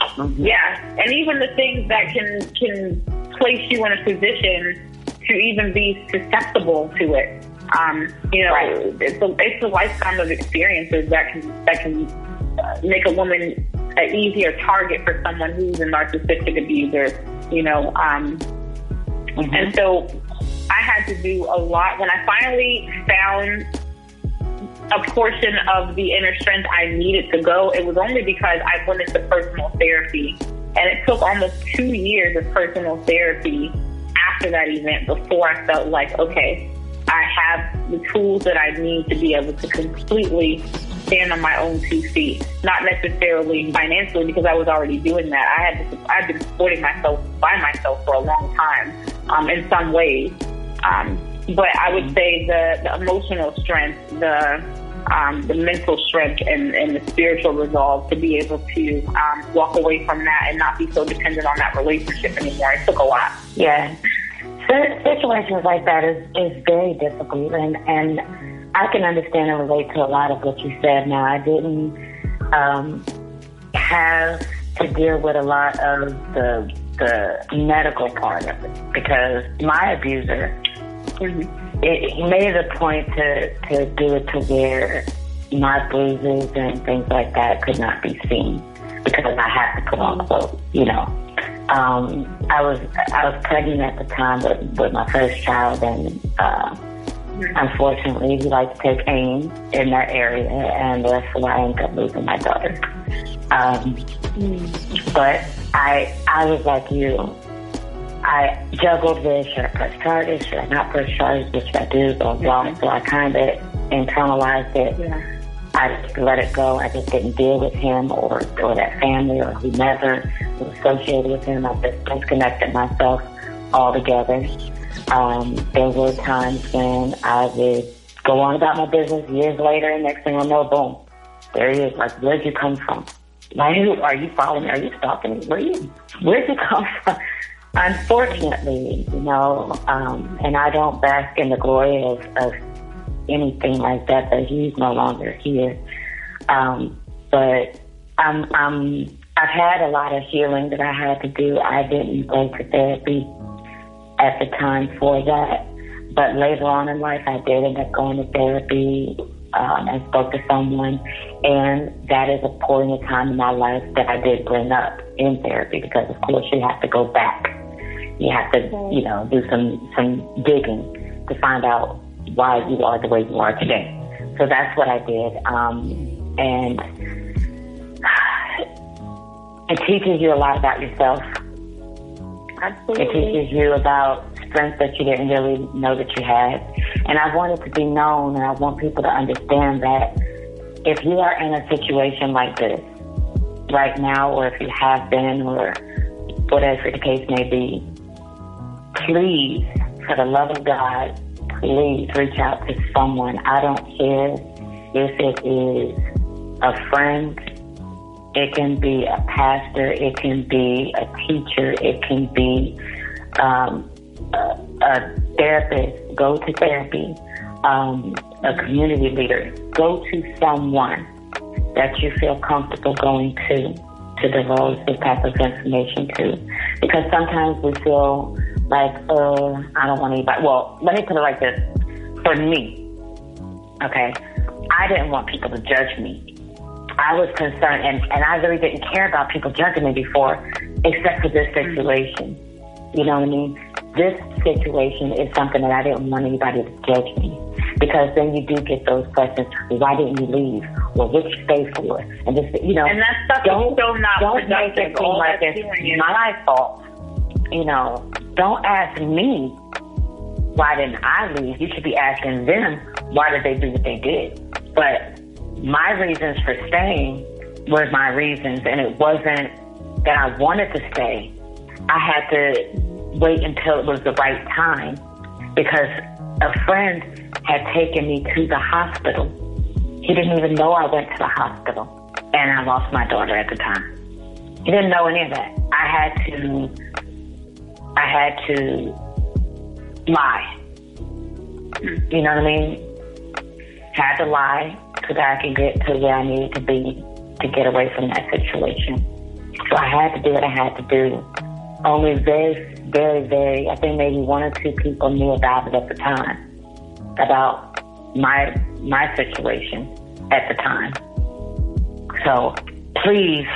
mm-hmm. Yeah, and even the things that can can place you in a position to even be susceptible to it. Um, you know, right. it's a it's a lifetime of experiences that can that can uh, make a woman an easier target for someone who's a narcissistic abuser. You know, um, mm-hmm. and so I had to do a lot. When I finally found a portion of the inner strength I needed to go, it was only because I went into personal therapy. And it took almost two years of personal therapy after that event before I felt like, okay, I have the tools that I need to be able to completely stand on my own two feet. Not necessarily financially because I was already doing that. I had to, I've been supporting myself by myself for a long time um, in some ways. Um, but I would say the, the emotional strength, the um, the mental strength and, and the spiritual resolve to be able to um, walk away from that and not be so dependent on that relationship anymore. It took a lot. Yeah. Situations like that is, is very difficult, and, and I can understand and relate to a lot of what you said. Now, I didn't um, have to deal with a lot of the the medical part of it because my abuser mm-hmm. it, made a point to to do it to where my bruises and things like that could not be seen because I had to put on clothes, you know. Um, I was I was pregnant at the time with, with my first child, and uh, unfortunately, he liked to take aim in that area, and that's why I ended up losing my daughter. Um. But I I was like you. I juggled with should I press charges, should I not press charges, what should I do, blah blah. So I kind of internalized it. Yeah. I let it go. I just didn't deal with him or or that family or whomever was associated with him. I just disconnected myself altogether. Um, there were times when I would go on about my business years later, and next thing I know, boom, there he is. Like, where'd you come from? Like, are you following me? Are you stalking me? Where you? Where'd you come [LAUGHS] from? Unfortunately, you know, um, and I don't bask in the glory of, of anything like that. That he's no longer here. Um, but I'm, I'm, I've had a lot of healing that I had to do. I didn't go to therapy at the time for that. But later on in life, I did end up going to therapy um, and spoke to someone. And that is a point in time in my life that I did bring up in therapy because, of course, you have to go back. You have to, you know, do some, some digging to find out why you are the way you are today. So that's what I did. Um, and [SIGHS] it teaches you a lot about yourself Absolutely. It teaches you about strength that you didn't really know that you had. And I want it to be known and I want people to understand that if you are in a situation like this right now or if you have been or whatever the case may be, please, for the love of God, please reach out to someone. I don't care if it is a friend, it can be a pastor, it can be a teacher, it can be um, a, a, therapist. Go to therapy. Um, a community leader. Go to someone that you feel comfortable going to to divulge this type of information to, because sometimes we feel like, uh, I don't want anybody. Well, let me put it like this: for me, okay, I didn't want people to judge me I was concerned, and, and I really didn't care about people judging me before, except for this mm-hmm. situation. You know what I mean? This situation is something that I didn't want anybody to judge me. Because then you do get those questions, why didn't you leave? Well, what you stay for? And this, you know, and that's stuff don't, so not don't make it seem like it's my fault. You know, don't ask me why didn't I leave. You should be asking them why did they do what they did. But my reasons for staying were my reasons, and it wasn't that I wanted to stay. I had to wait until it was the right time because a friend had taken me to the hospital. He didn't even know I went to the hospital, and I lost my daughter at the time. He didn't know any of that. I had to, I had to lie. Mm. You know what I mean? Had to lie so that I could get to where I needed to be to get away from that situation. So I had to do what I had to do. Only very, very, very, I think maybe one or two people knew about it at the time, about my my situation at the time. So please,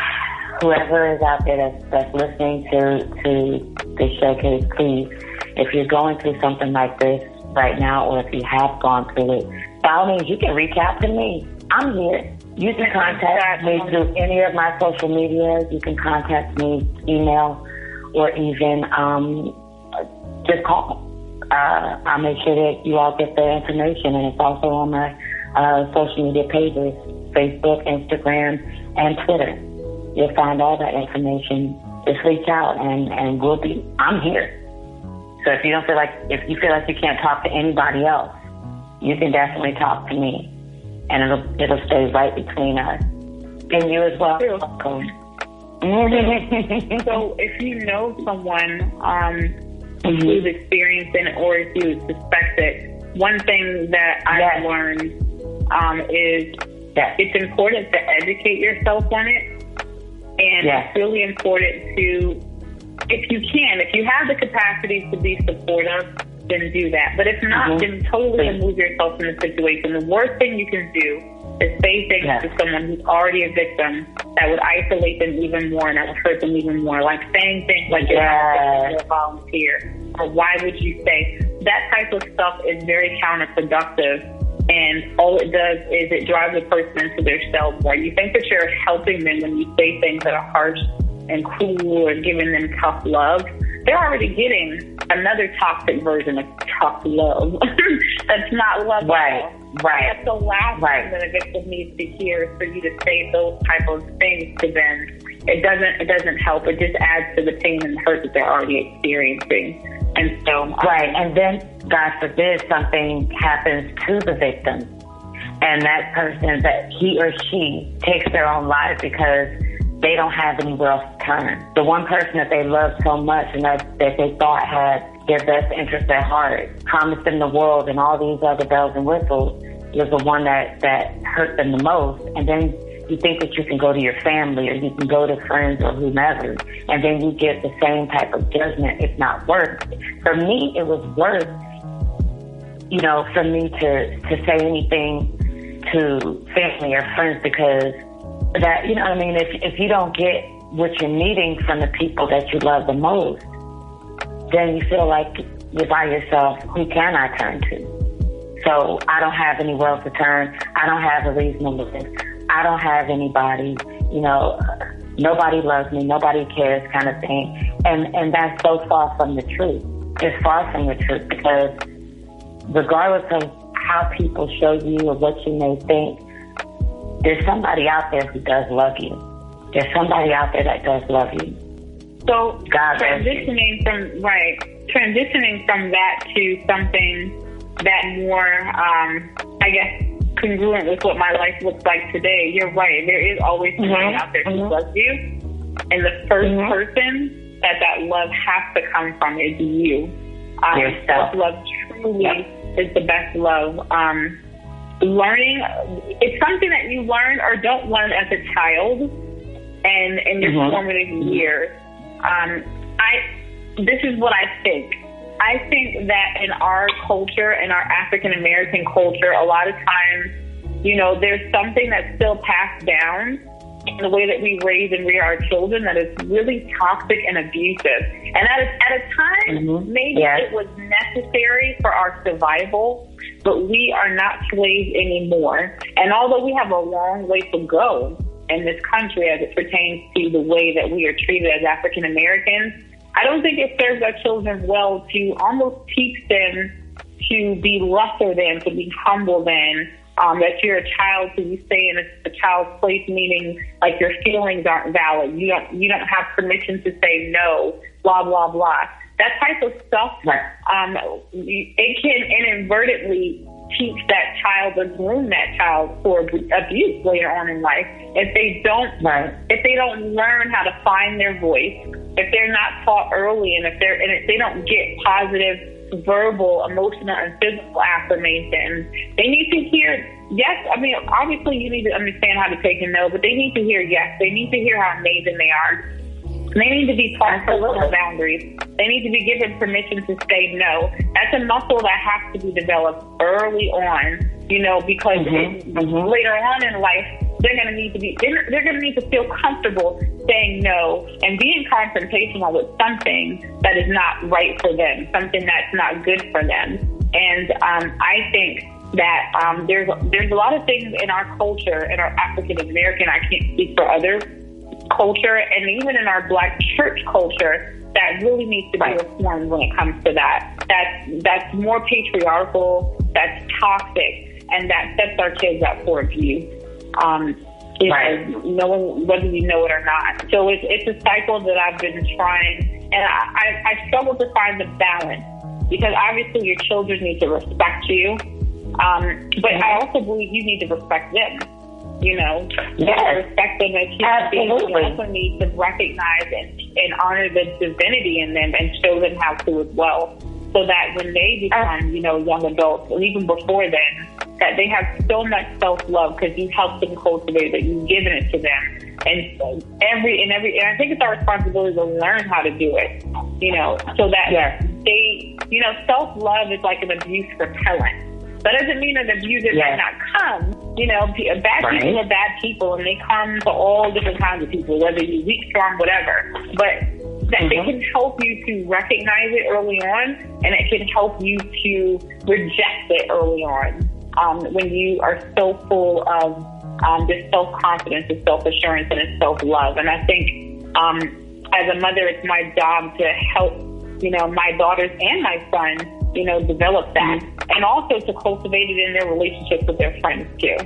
whoever is out there that's, that's listening to to this showcase, please, if you're going through something like this right now, or if you have gone through it, by all means, you can reach out to me. I'm here. You can contact me through any of my social medias. You can contact me, email, or even um, just call. Uh, I'll make sure that you all get the information, and it's also on my uh, social media pages Facebook, Instagram, and Twitter. You'll find all that information. Just reach out, and, and we'll be, I'm here. So if you don't feel like, if you feel like you can't talk to anybody else, you can definitely talk to me, and it'll it'll stay right between us and you as well. Welcome. so [LAUGHS] if you know someone um, mm-hmm. who's experiencing it or if you suspect it, one thing that I've yes. learned um, is that it's important to educate yourself on it, and yes. it's really important to, if you can, if you have the capacity to be supportive then do that. But if not, mm-hmm. then totally remove yourself from the situation. The worst thing you can do is say things to someone who's already a victim that would isolate them even more and that would hurt them even more. Like saying things like you're a volunteer or why would you say that type of stuff is very counterproductive. And all it does is it drives a person into their cell more. You think that you're helping them when you say things that are harsh and cruel or giving them tough love they're already getting another toxic version of tough love. [LAUGHS] That's not love. Right. Right. That's the last right. thing that a victim needs to hear is for you to say those type of things to them. It doesn't. It doesn't help. It just adds to the pain and hurt that they're already experiencing. And so, right. And then, God forbid, something happens to the victim, and that person, that he or she takes their own life because they don't have anywhere else to turn. The one person that they loved so much and that, that they thought had their best interest at heart, promised them the world and all these other bells and whistles, was the one that, that hurt them the most. And then you think that you can go to your family or you can go to friends or whomever, and then you get the same type of judgment, if not worse. For me, it was worse, you know, for me to, to say anything to family or friends because that you know I mean if if you don't get what you're needing from the people that you love the most, then you feel like you're by yourself. Who can I turn to? So I don't have anywhere else to turn. I don't have a reason to live. I don't have anybody. You know, nobody loves me, nobody cares kind of thing. And, and that's so far from the truth. It's far from the truth because regardless of how people show you or what you may think, there's somebody out there who does love you. There's somebody out there that does love you. So God transitioning from right, transitioning from that to something that more, um, I guess, congruent with what my life looks like today. You're right. There is always mm-hmm. out there who mm-hmm. loves you, and the 1st mm-hmm. person that that love has to come from is you. Um, Yourself. Love truly yep. is the best love. Um, learning, it's something that you learn or don't learn as a child, and in your mm-hmm. formative years. Um, I this is what I think. I think that in our culture, in our African American culture, a lot of times, you know, there's something that's still passed down in the way that we raise and rear our children that is really toxic and abusive. And at a, at a time, mm-hmm. maybe yes. it was necessary for our survival, but we are not slaves anymore. And although we have a long way to go in this country as it pertains to the way that we are treated as African Americans, I don't think it serves our children well to almost teach them to be lesser than, to be humble than, um, that you're a child, so you stay in a, a child's place, meaning like your feelings aren't valid. You don't you don't have permission to say no, blah blah blah. That type of stuff, right. um, it can inadvertently teach that child or groom that child for abuse later on in life if they don't right. if they don't learn how to find their voice if they're not taught early and if they're and if they don't get positive verbal emotional and physical affirmations they need to hear yes i mean obviously you need to understand how to take a no but they need to hear yes they need to hear how amazing they are they need to be taught personal boundaries. They need to be given permission to say no. That's a muscle that has to be developed early on, you know, because mm-hmm. Mm-hmm. later on in life, they're going to need to be, they're, they're going to need to feel comfortable saying no and being confrontational with something that is not right for them, something that's not good for them. And um, I think that um, there's there's a lot of things in our culture, in our African American, I can't speak for other culture and even in our black church culture that really needs to be right. reformed when it comes to that. That's that's more patriarchal, that's toxic, and that sets our kids up for abuse. Um, right. no one, whether you know it or not. So it's it's a cycle that I've been trying, and I, I, I struggle to find the balance because obviously your children need to respect you, um, but I also believe you need to respect them you know, yes. respect them as human beings. We also need to recognize and, and honor the divinity in them and show them how to as well. So that when they become, you know, young adults, or even before then, that they have so much self love because you helped them cultivate it, you've given it to them. And every and every and I think it's our responsibility to learn how to do it. You know, so that yes. they you know, self love is like an abuse repellent that doesn't mean that abusers yes. might not come. You know, bad right. people are bad people, and they come to all different kinds of people, whether you're weak, strong, whatever. But that mm-hmm. it can help you to recognize it early on, and it can help you to reject it early on um, when you are so full of um, this self confidence, this self assurance, and this self love. And I think um, as a mother, it's my job to help you know my daughters and my son you know, develop that and also to cultivate it in their relationships with their friends too.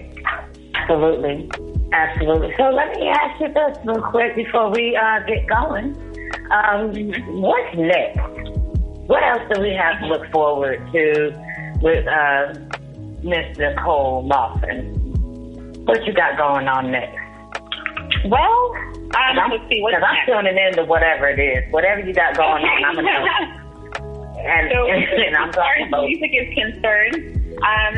Absolutely. Absolutely. So let me ask you this real quick before we uh, get going. Um, what's next? What else do we have to look forward to with uh, Miss Nicole Lawson? What you got going on next? Well, I'm let's see. What's I'm tuning into whatever it is. Whatever you got going on, I'm going to And, so, [LAUGHS] and as far as music is concerned, um,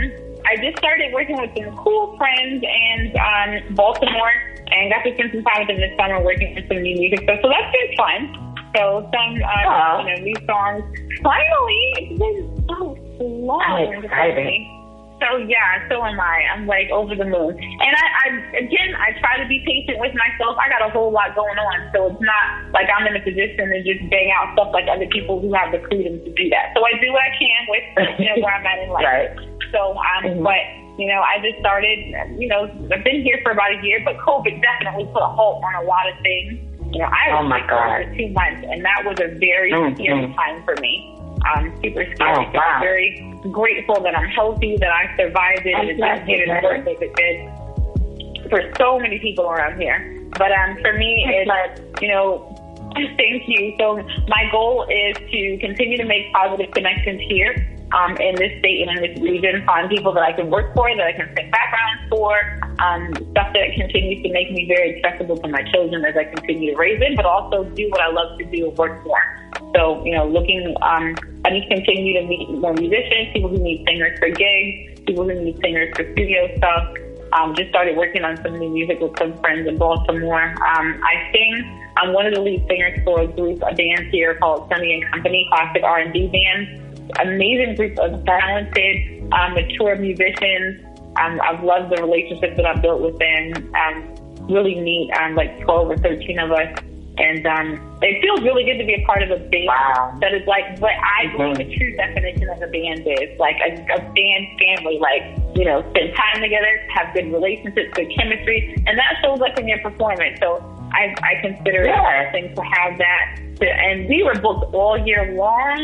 I just started working with some cool friends in um, Baltimore and got to spend some time with them this summer working on some new music stuff. So that's been fun. So some uh, you know new songs. Finally, it's been so long. I'm excited. So yeah, so am I. I'm like over the moon. And I, I again, I try to be patient with myself. I got a whole lot going on, so it's not like I'm in a position to just bang out stuff like other people who have the freedom to do that. So I do what I can with you know where I'm at in [LAUGHS] life. right. So um, mm-hmm. but You know, I just started, you know, I've been here for about a year, but COVID definitely put a halt on a lot of things. You know, I was oh my God. for two months, and that was a very Mm-hmm. scary time for me. Um, super scary. Oh, wow. I'm very grateful that I'm healthy, that I survived it, and it I'm just did glad as as it did for so many people around here. But um, for me, it's you know, [LAUGHS] thank you. So my goal is to continue to make positive connections here um, in this state and in this region. Find people that I can work for, that I can sing backgrounds for, um, stuff that continues to make me very accessible to my children as I continue to raise them, but also do what I love to do work for. So, you know, looking, um, I need to continue to meet more musicians, people who need singers for gigs, people who need singers for studio stuff. Um, just started working on some new music with some friends in Baltimore. Um, I sing. I'm one of the lead singers for a group, a band here called Sunny and Company, classic R&B band. Amazing group of talented, um, mature musicians. Um, I've loved the relationships that I've built with them. Um, really neat, um, like 12 or 13 of us. And um, it feels really good to be a part of a band Wow. that is like what I believe Mhm. the true definition of a band is. Like a, a band family, like, you know, spend time together, have good relationships, good chemistry, and that shows up in your performance. So I, I consider it a Yeah. blessing to have that. To, and we were booked all year long.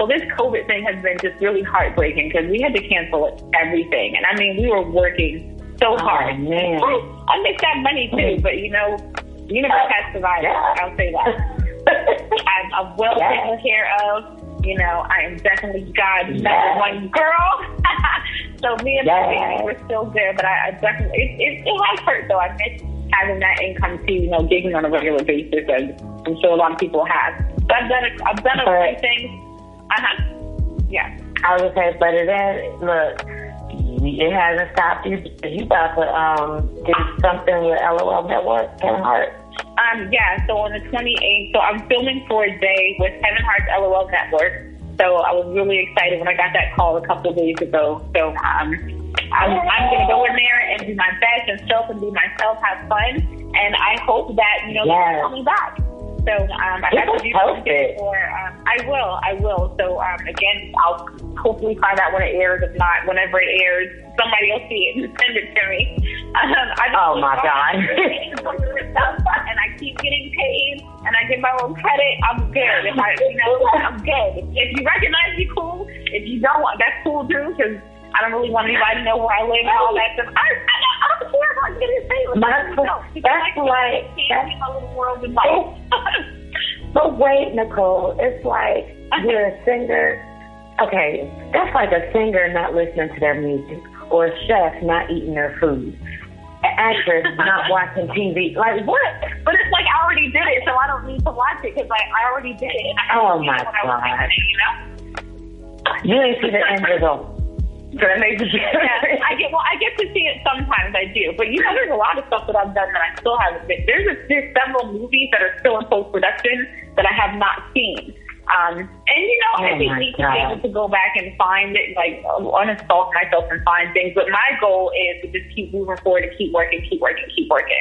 So this COVID thing has been just really heartbreaking because we had to cancel everything. And I mean, we were working so Oh, hard. man. I make that money too, but you know, the universe has survived. Yeah. I'll say that. [LAUGHS] I'm, I'm well Yeah. taken care of. You know, I am definitely God's Yeah. number one girl. [LAUGHS] so me and Yeah. my family were still there, but I, I definitely it, it, it has hurt though. I miss having that income too. You know, gigging on a regular basis, and I'm sure a lot of people have. So I've done a, I've done a But- few things. Uh huh. Yeah. I was gonna say, but it is, look, it hasn't stopped you. You about to um do something with LOL Network, Kevin Hart. Um, yeah, so on the 28th, so I'm filming for a day with Kevin Hart's LOL Network. So I was really excited when I got that call a couple of days ago. So um, I'm, I'm going to go in there and do my best and show up and be myself, have fun. And I hope that, you know, Yes. they'll call me back. So um, I have to do post something for, um, I will, I will. So um, again, I'll hopefully find out when it airs. If not, whenever it airs, somebody will see it and send it to me. Um, I just Oh, my God. and I keep getting paid and I get my own credit, I'm good. If I, you know, I'm good. If you recognize me, cool. If you don't, that's cool too, because I don't really want anybody to know where I live and all that stuff. I, I, I don't care about getting paid. That's- No, that's I like- that's- see my little world in life. Oh. But wait, Nicole, it's like [LAUGHS] you're a singer. Okay, that's like a singer not listening to their music, or a chef not eating their food, an actress [LAUGHS] not watching TV. Like what? But it's like I already did it, so I don't need to watch it because I, I already did it. I Oh, my I God. you know? You ain't see the end result. So that makes you yeah, I get well. I get to see it sometimes. I do, but you know, there's a lot of stuff that I've done that I still haven't been. There's a, there's several movies that are still in post production that I have not seen. Um, and you know, Oh I think need to be able to go back and find it, like uninstall myself and find things. But my goal is to just keep moving forward, and keep working, keep working, keep working.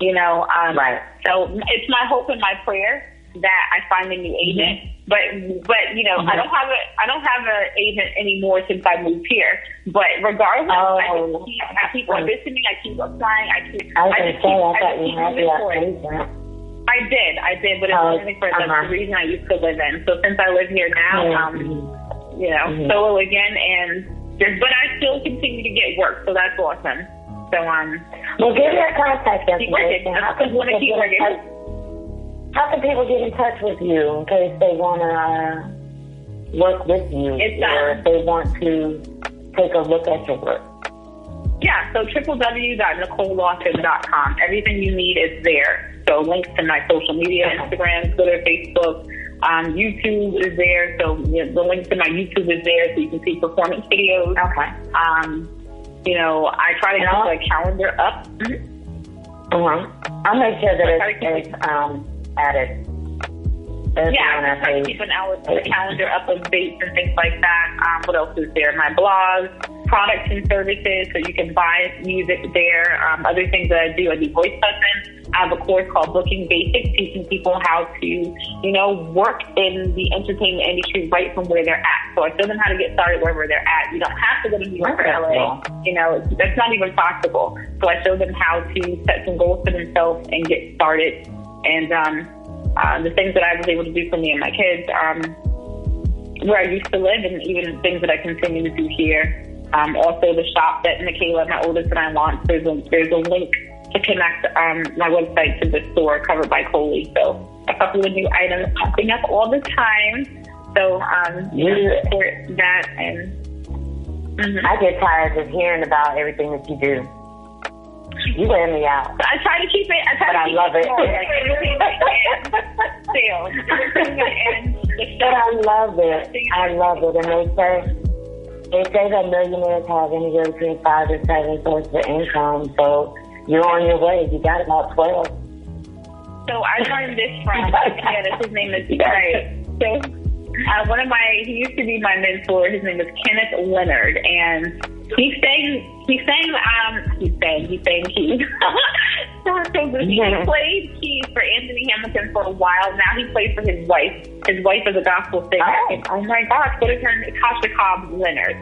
You know, um, Right. so it's my hope and my prayer that I find a new agent. But but you know, I don't have a I don't have an agent anymore since I moved here. But regardless, I Oh. just keep I keep auditioning, I keep applying, I keep I was I just say, keep, I I just keep had moving forward. I did, I did, but it Oh, only for uh-huh. the reason I used to live in. So since I live here now, um, Mhm. you know, Mhm. solo again, and there's, but I still continue to get work, so that's awesome. So um, Well, give your contact keep working. information. How I just want to keep working. How can people get in touch with you in case they want to uh, work with you, It's, or um, if they want to take a look at your work? Yeah, so www.nicolelawson.com. Everything you need is there. So links to my social media, Instagram, Twitter, Facebook, um, YouTube is there. So you know, the link to my YouTube is there, so you can see performance videos. Okay. Um, you know, I try to keep a calendar up. Uh-huh. I'll make sure that Try to keep it's, it's um, added. Yeah, I our try to page. keep an hour the calendar up of dates and things like that. Um, what else is there? My blog. products and services, so you can buy music there. Um, other things that I do, I do voice lessons. I have a course called Booking Basics, teaching people how to, you know, work in the entertainment industry right from where they're at. So I show them how to get started wherever they're at. You don't have to go to New York or LA. You know, that's not even possible. So I show them how to set some goals for themselves and get started. And um, uh, the things that I was able to do for me and my kids, um, where I used to live, and even things that I continue to do here. Um, also, the shop that Michaela, my oldest, and I launched. There's a there's a link to connect um, my website to the store covered by Coley. So a couple of new items popping up all the time. So um, yeah. support that and. Mm-hmm. I get tired of hearing about everything that you do. You wear me out. I try to keep it. I try but to I love it. Sales. but I love it. I love it. And they say they say that millionaires have anywhere between five to seven sources of income. So you're on your way. You got about 12. So I learned this from, yeah, that's his name is, [LAUGHS] right. So uh, one of my, he used to be my mentor. His name is Kenneth Leonard. And he sang, he sang, um, he sang, he sang keys. [LAUGHS] so, so he [LAUGHS] played keys for Anthony Hamilton for a while. Now he plays for his wife. His wife is a gospel singer. Oh, oh my gosh, what is her? Tasha Cobbs Leonard.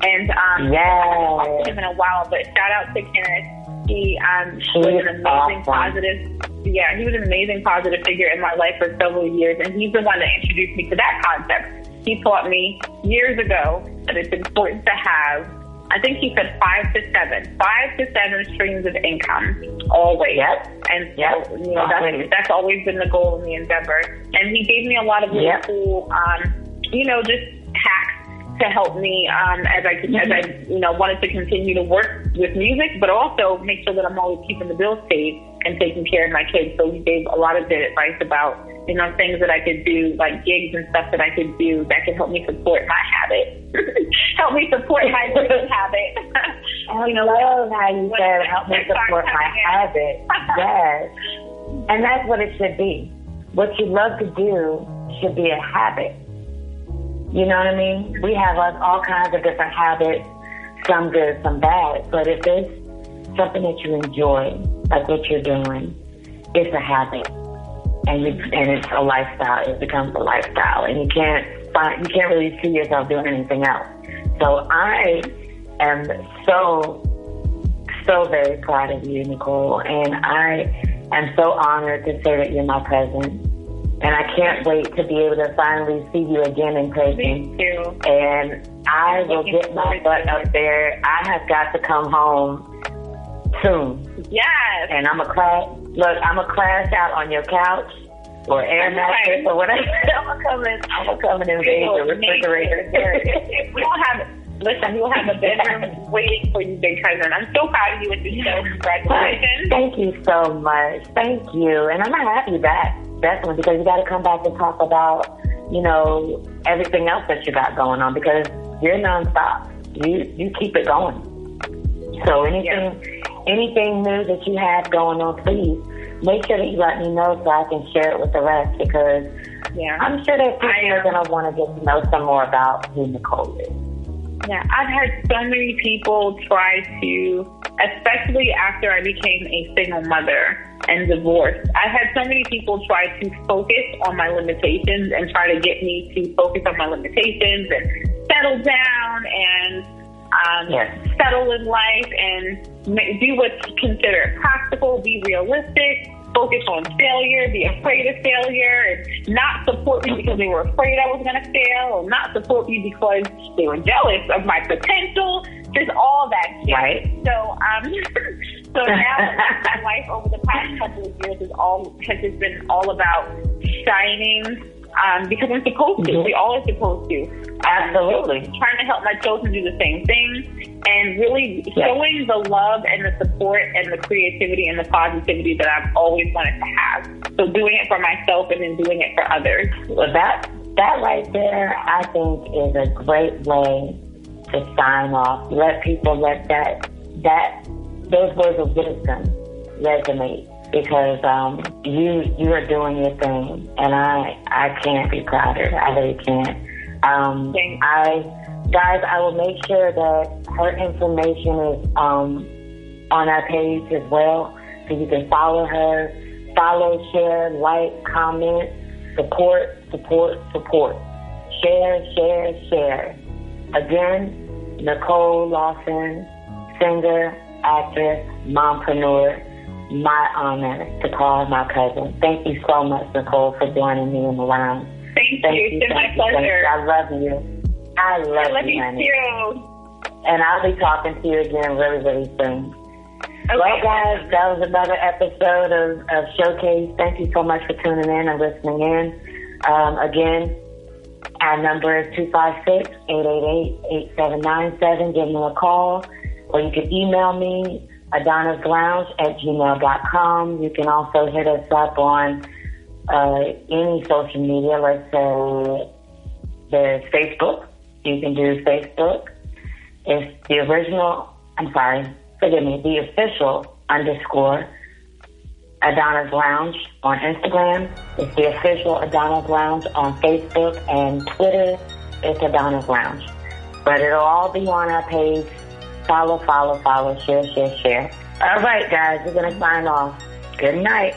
And um, yeah. I haven't talked to him in a while, but shout out to Kenneth he um, was an amazing awesome. positive. Yeah, he was an amazing positive figure in my life for several years, and he's the one that introduced me to that concept. He taught me years ago that it's important to have. I think he said five to seven, five to seven streams of income always. Yep. And yep. you know, that's, that's always been the goal in the endeavor. And he gave me a lot of yep. cool, um, you know, just hacks to help me um, as I as I you know wanted to continue to work with music, but also make sure that I'm always keeping the bills paid and taking care of my kids. So he gave a lot of good advice about you know things that I could do, like gigs and stuff that I could do that could help me support my habit, [LAUGHS] help me support my living habit. [LAUGHS] you know, love how you said help me support my habit. yes, and that's what it should be. What you love to do should be a habit you know what I mean? We have like, all kinds of different habits, some good, some bad. But if it's something that you enjoy, like what you're doing, it's a habit, and you, and it's a lifestyle. It becomes a lifestyle, and you can't find, you can't really see yourself doing anything else. So I am so so very proud of you, Nicole, and I am so honored to say that you're my cousin and I can't wait to be able to finally see you again in person. Me too. And I will get my butt up there. I have got to come home soon. Yes. And I'm a crash. Look, I'm a crash out on your couch or air mattress or whatever. [LAUGHS] I'm gonna. I'm come and invade the refrigerator. [LAUGHS] we don't have. Listen, we'll have a bedroom waiting for you, big cousin. I'm so proud of you with this show. [LAUGHS] Congratulations. Thank you so much. Thank you. And I'm you back. Definitely, because you got to come back and talk about, you know, everything else that you got going on because you're nonstop. You you keep it going. So anything yeah. anything new that you have going on, please make sure that you let me know so I can share it with the rest because yeah. I'm sure that people are going to want to get to know some more about who Nicole is. Yeah, I've had so many people try to, especially after I became a single mother and divorced. I had so many people try to focus on my limitations and try to get me to focus on my limitations and settle down and um, settle in life and do what's considered practical, be realistic, focus on failure, be afraid of failure, and not support me because they were afraid I was going to fail, or not support me because they were jealous of my potential. Just all that shit. Right. So, um, [LAUGHS] so now my life over the past couple of years is all has just been all about shining um, because I'm supposed to. Mm-hmm. We all are supposed to. Absolutely. Um, trying to help my children do the same thing and really yes. showing the love and the support and the creativity and the positivity that I've always wanted to have. So doing it for myself and then doing it for others. Well, that that right there, I think, is a great way to sign off. Let people let that that those words of wisdom resonate because um, you you are doing your thing, and I I can't be prouder. I really can't. Um, I guys, I will make sure that her information is um, on our page as well, so you can follow her, follow, share, like, comment, support, support, support. Share, share, share. Again, Nicole Lawson, singer, actress, mompreneur. My honor to call my cousin. Thank you so much, Nicole, for joining me in the lounge. Thank, thank you. It's my pleasure. I love you. I love, I love you, honey. Too. And I'll be talking to you again really, really soon. Okay. Well, guys, that was another episode of, of Showcase. Thank you so much for tuning in and listening in. Um, again, our number is 256-888-8797. Give me a call or you can email me, adonnaslounge at gmail.com. You can also hit us up on uh, any social media, let's say there's Facebook. You can do Facebook. It's the original, I'm sorry, forgive me, the official underscore Adonna's Lounge on Instagram. It's the official Adonna's Lounge on Facebook and Twitter. It's Adonna's Lounge. But it'll all be on our page. Follow, follow, follow, share, share, share. All right, guys, we're going to sign off. Good night.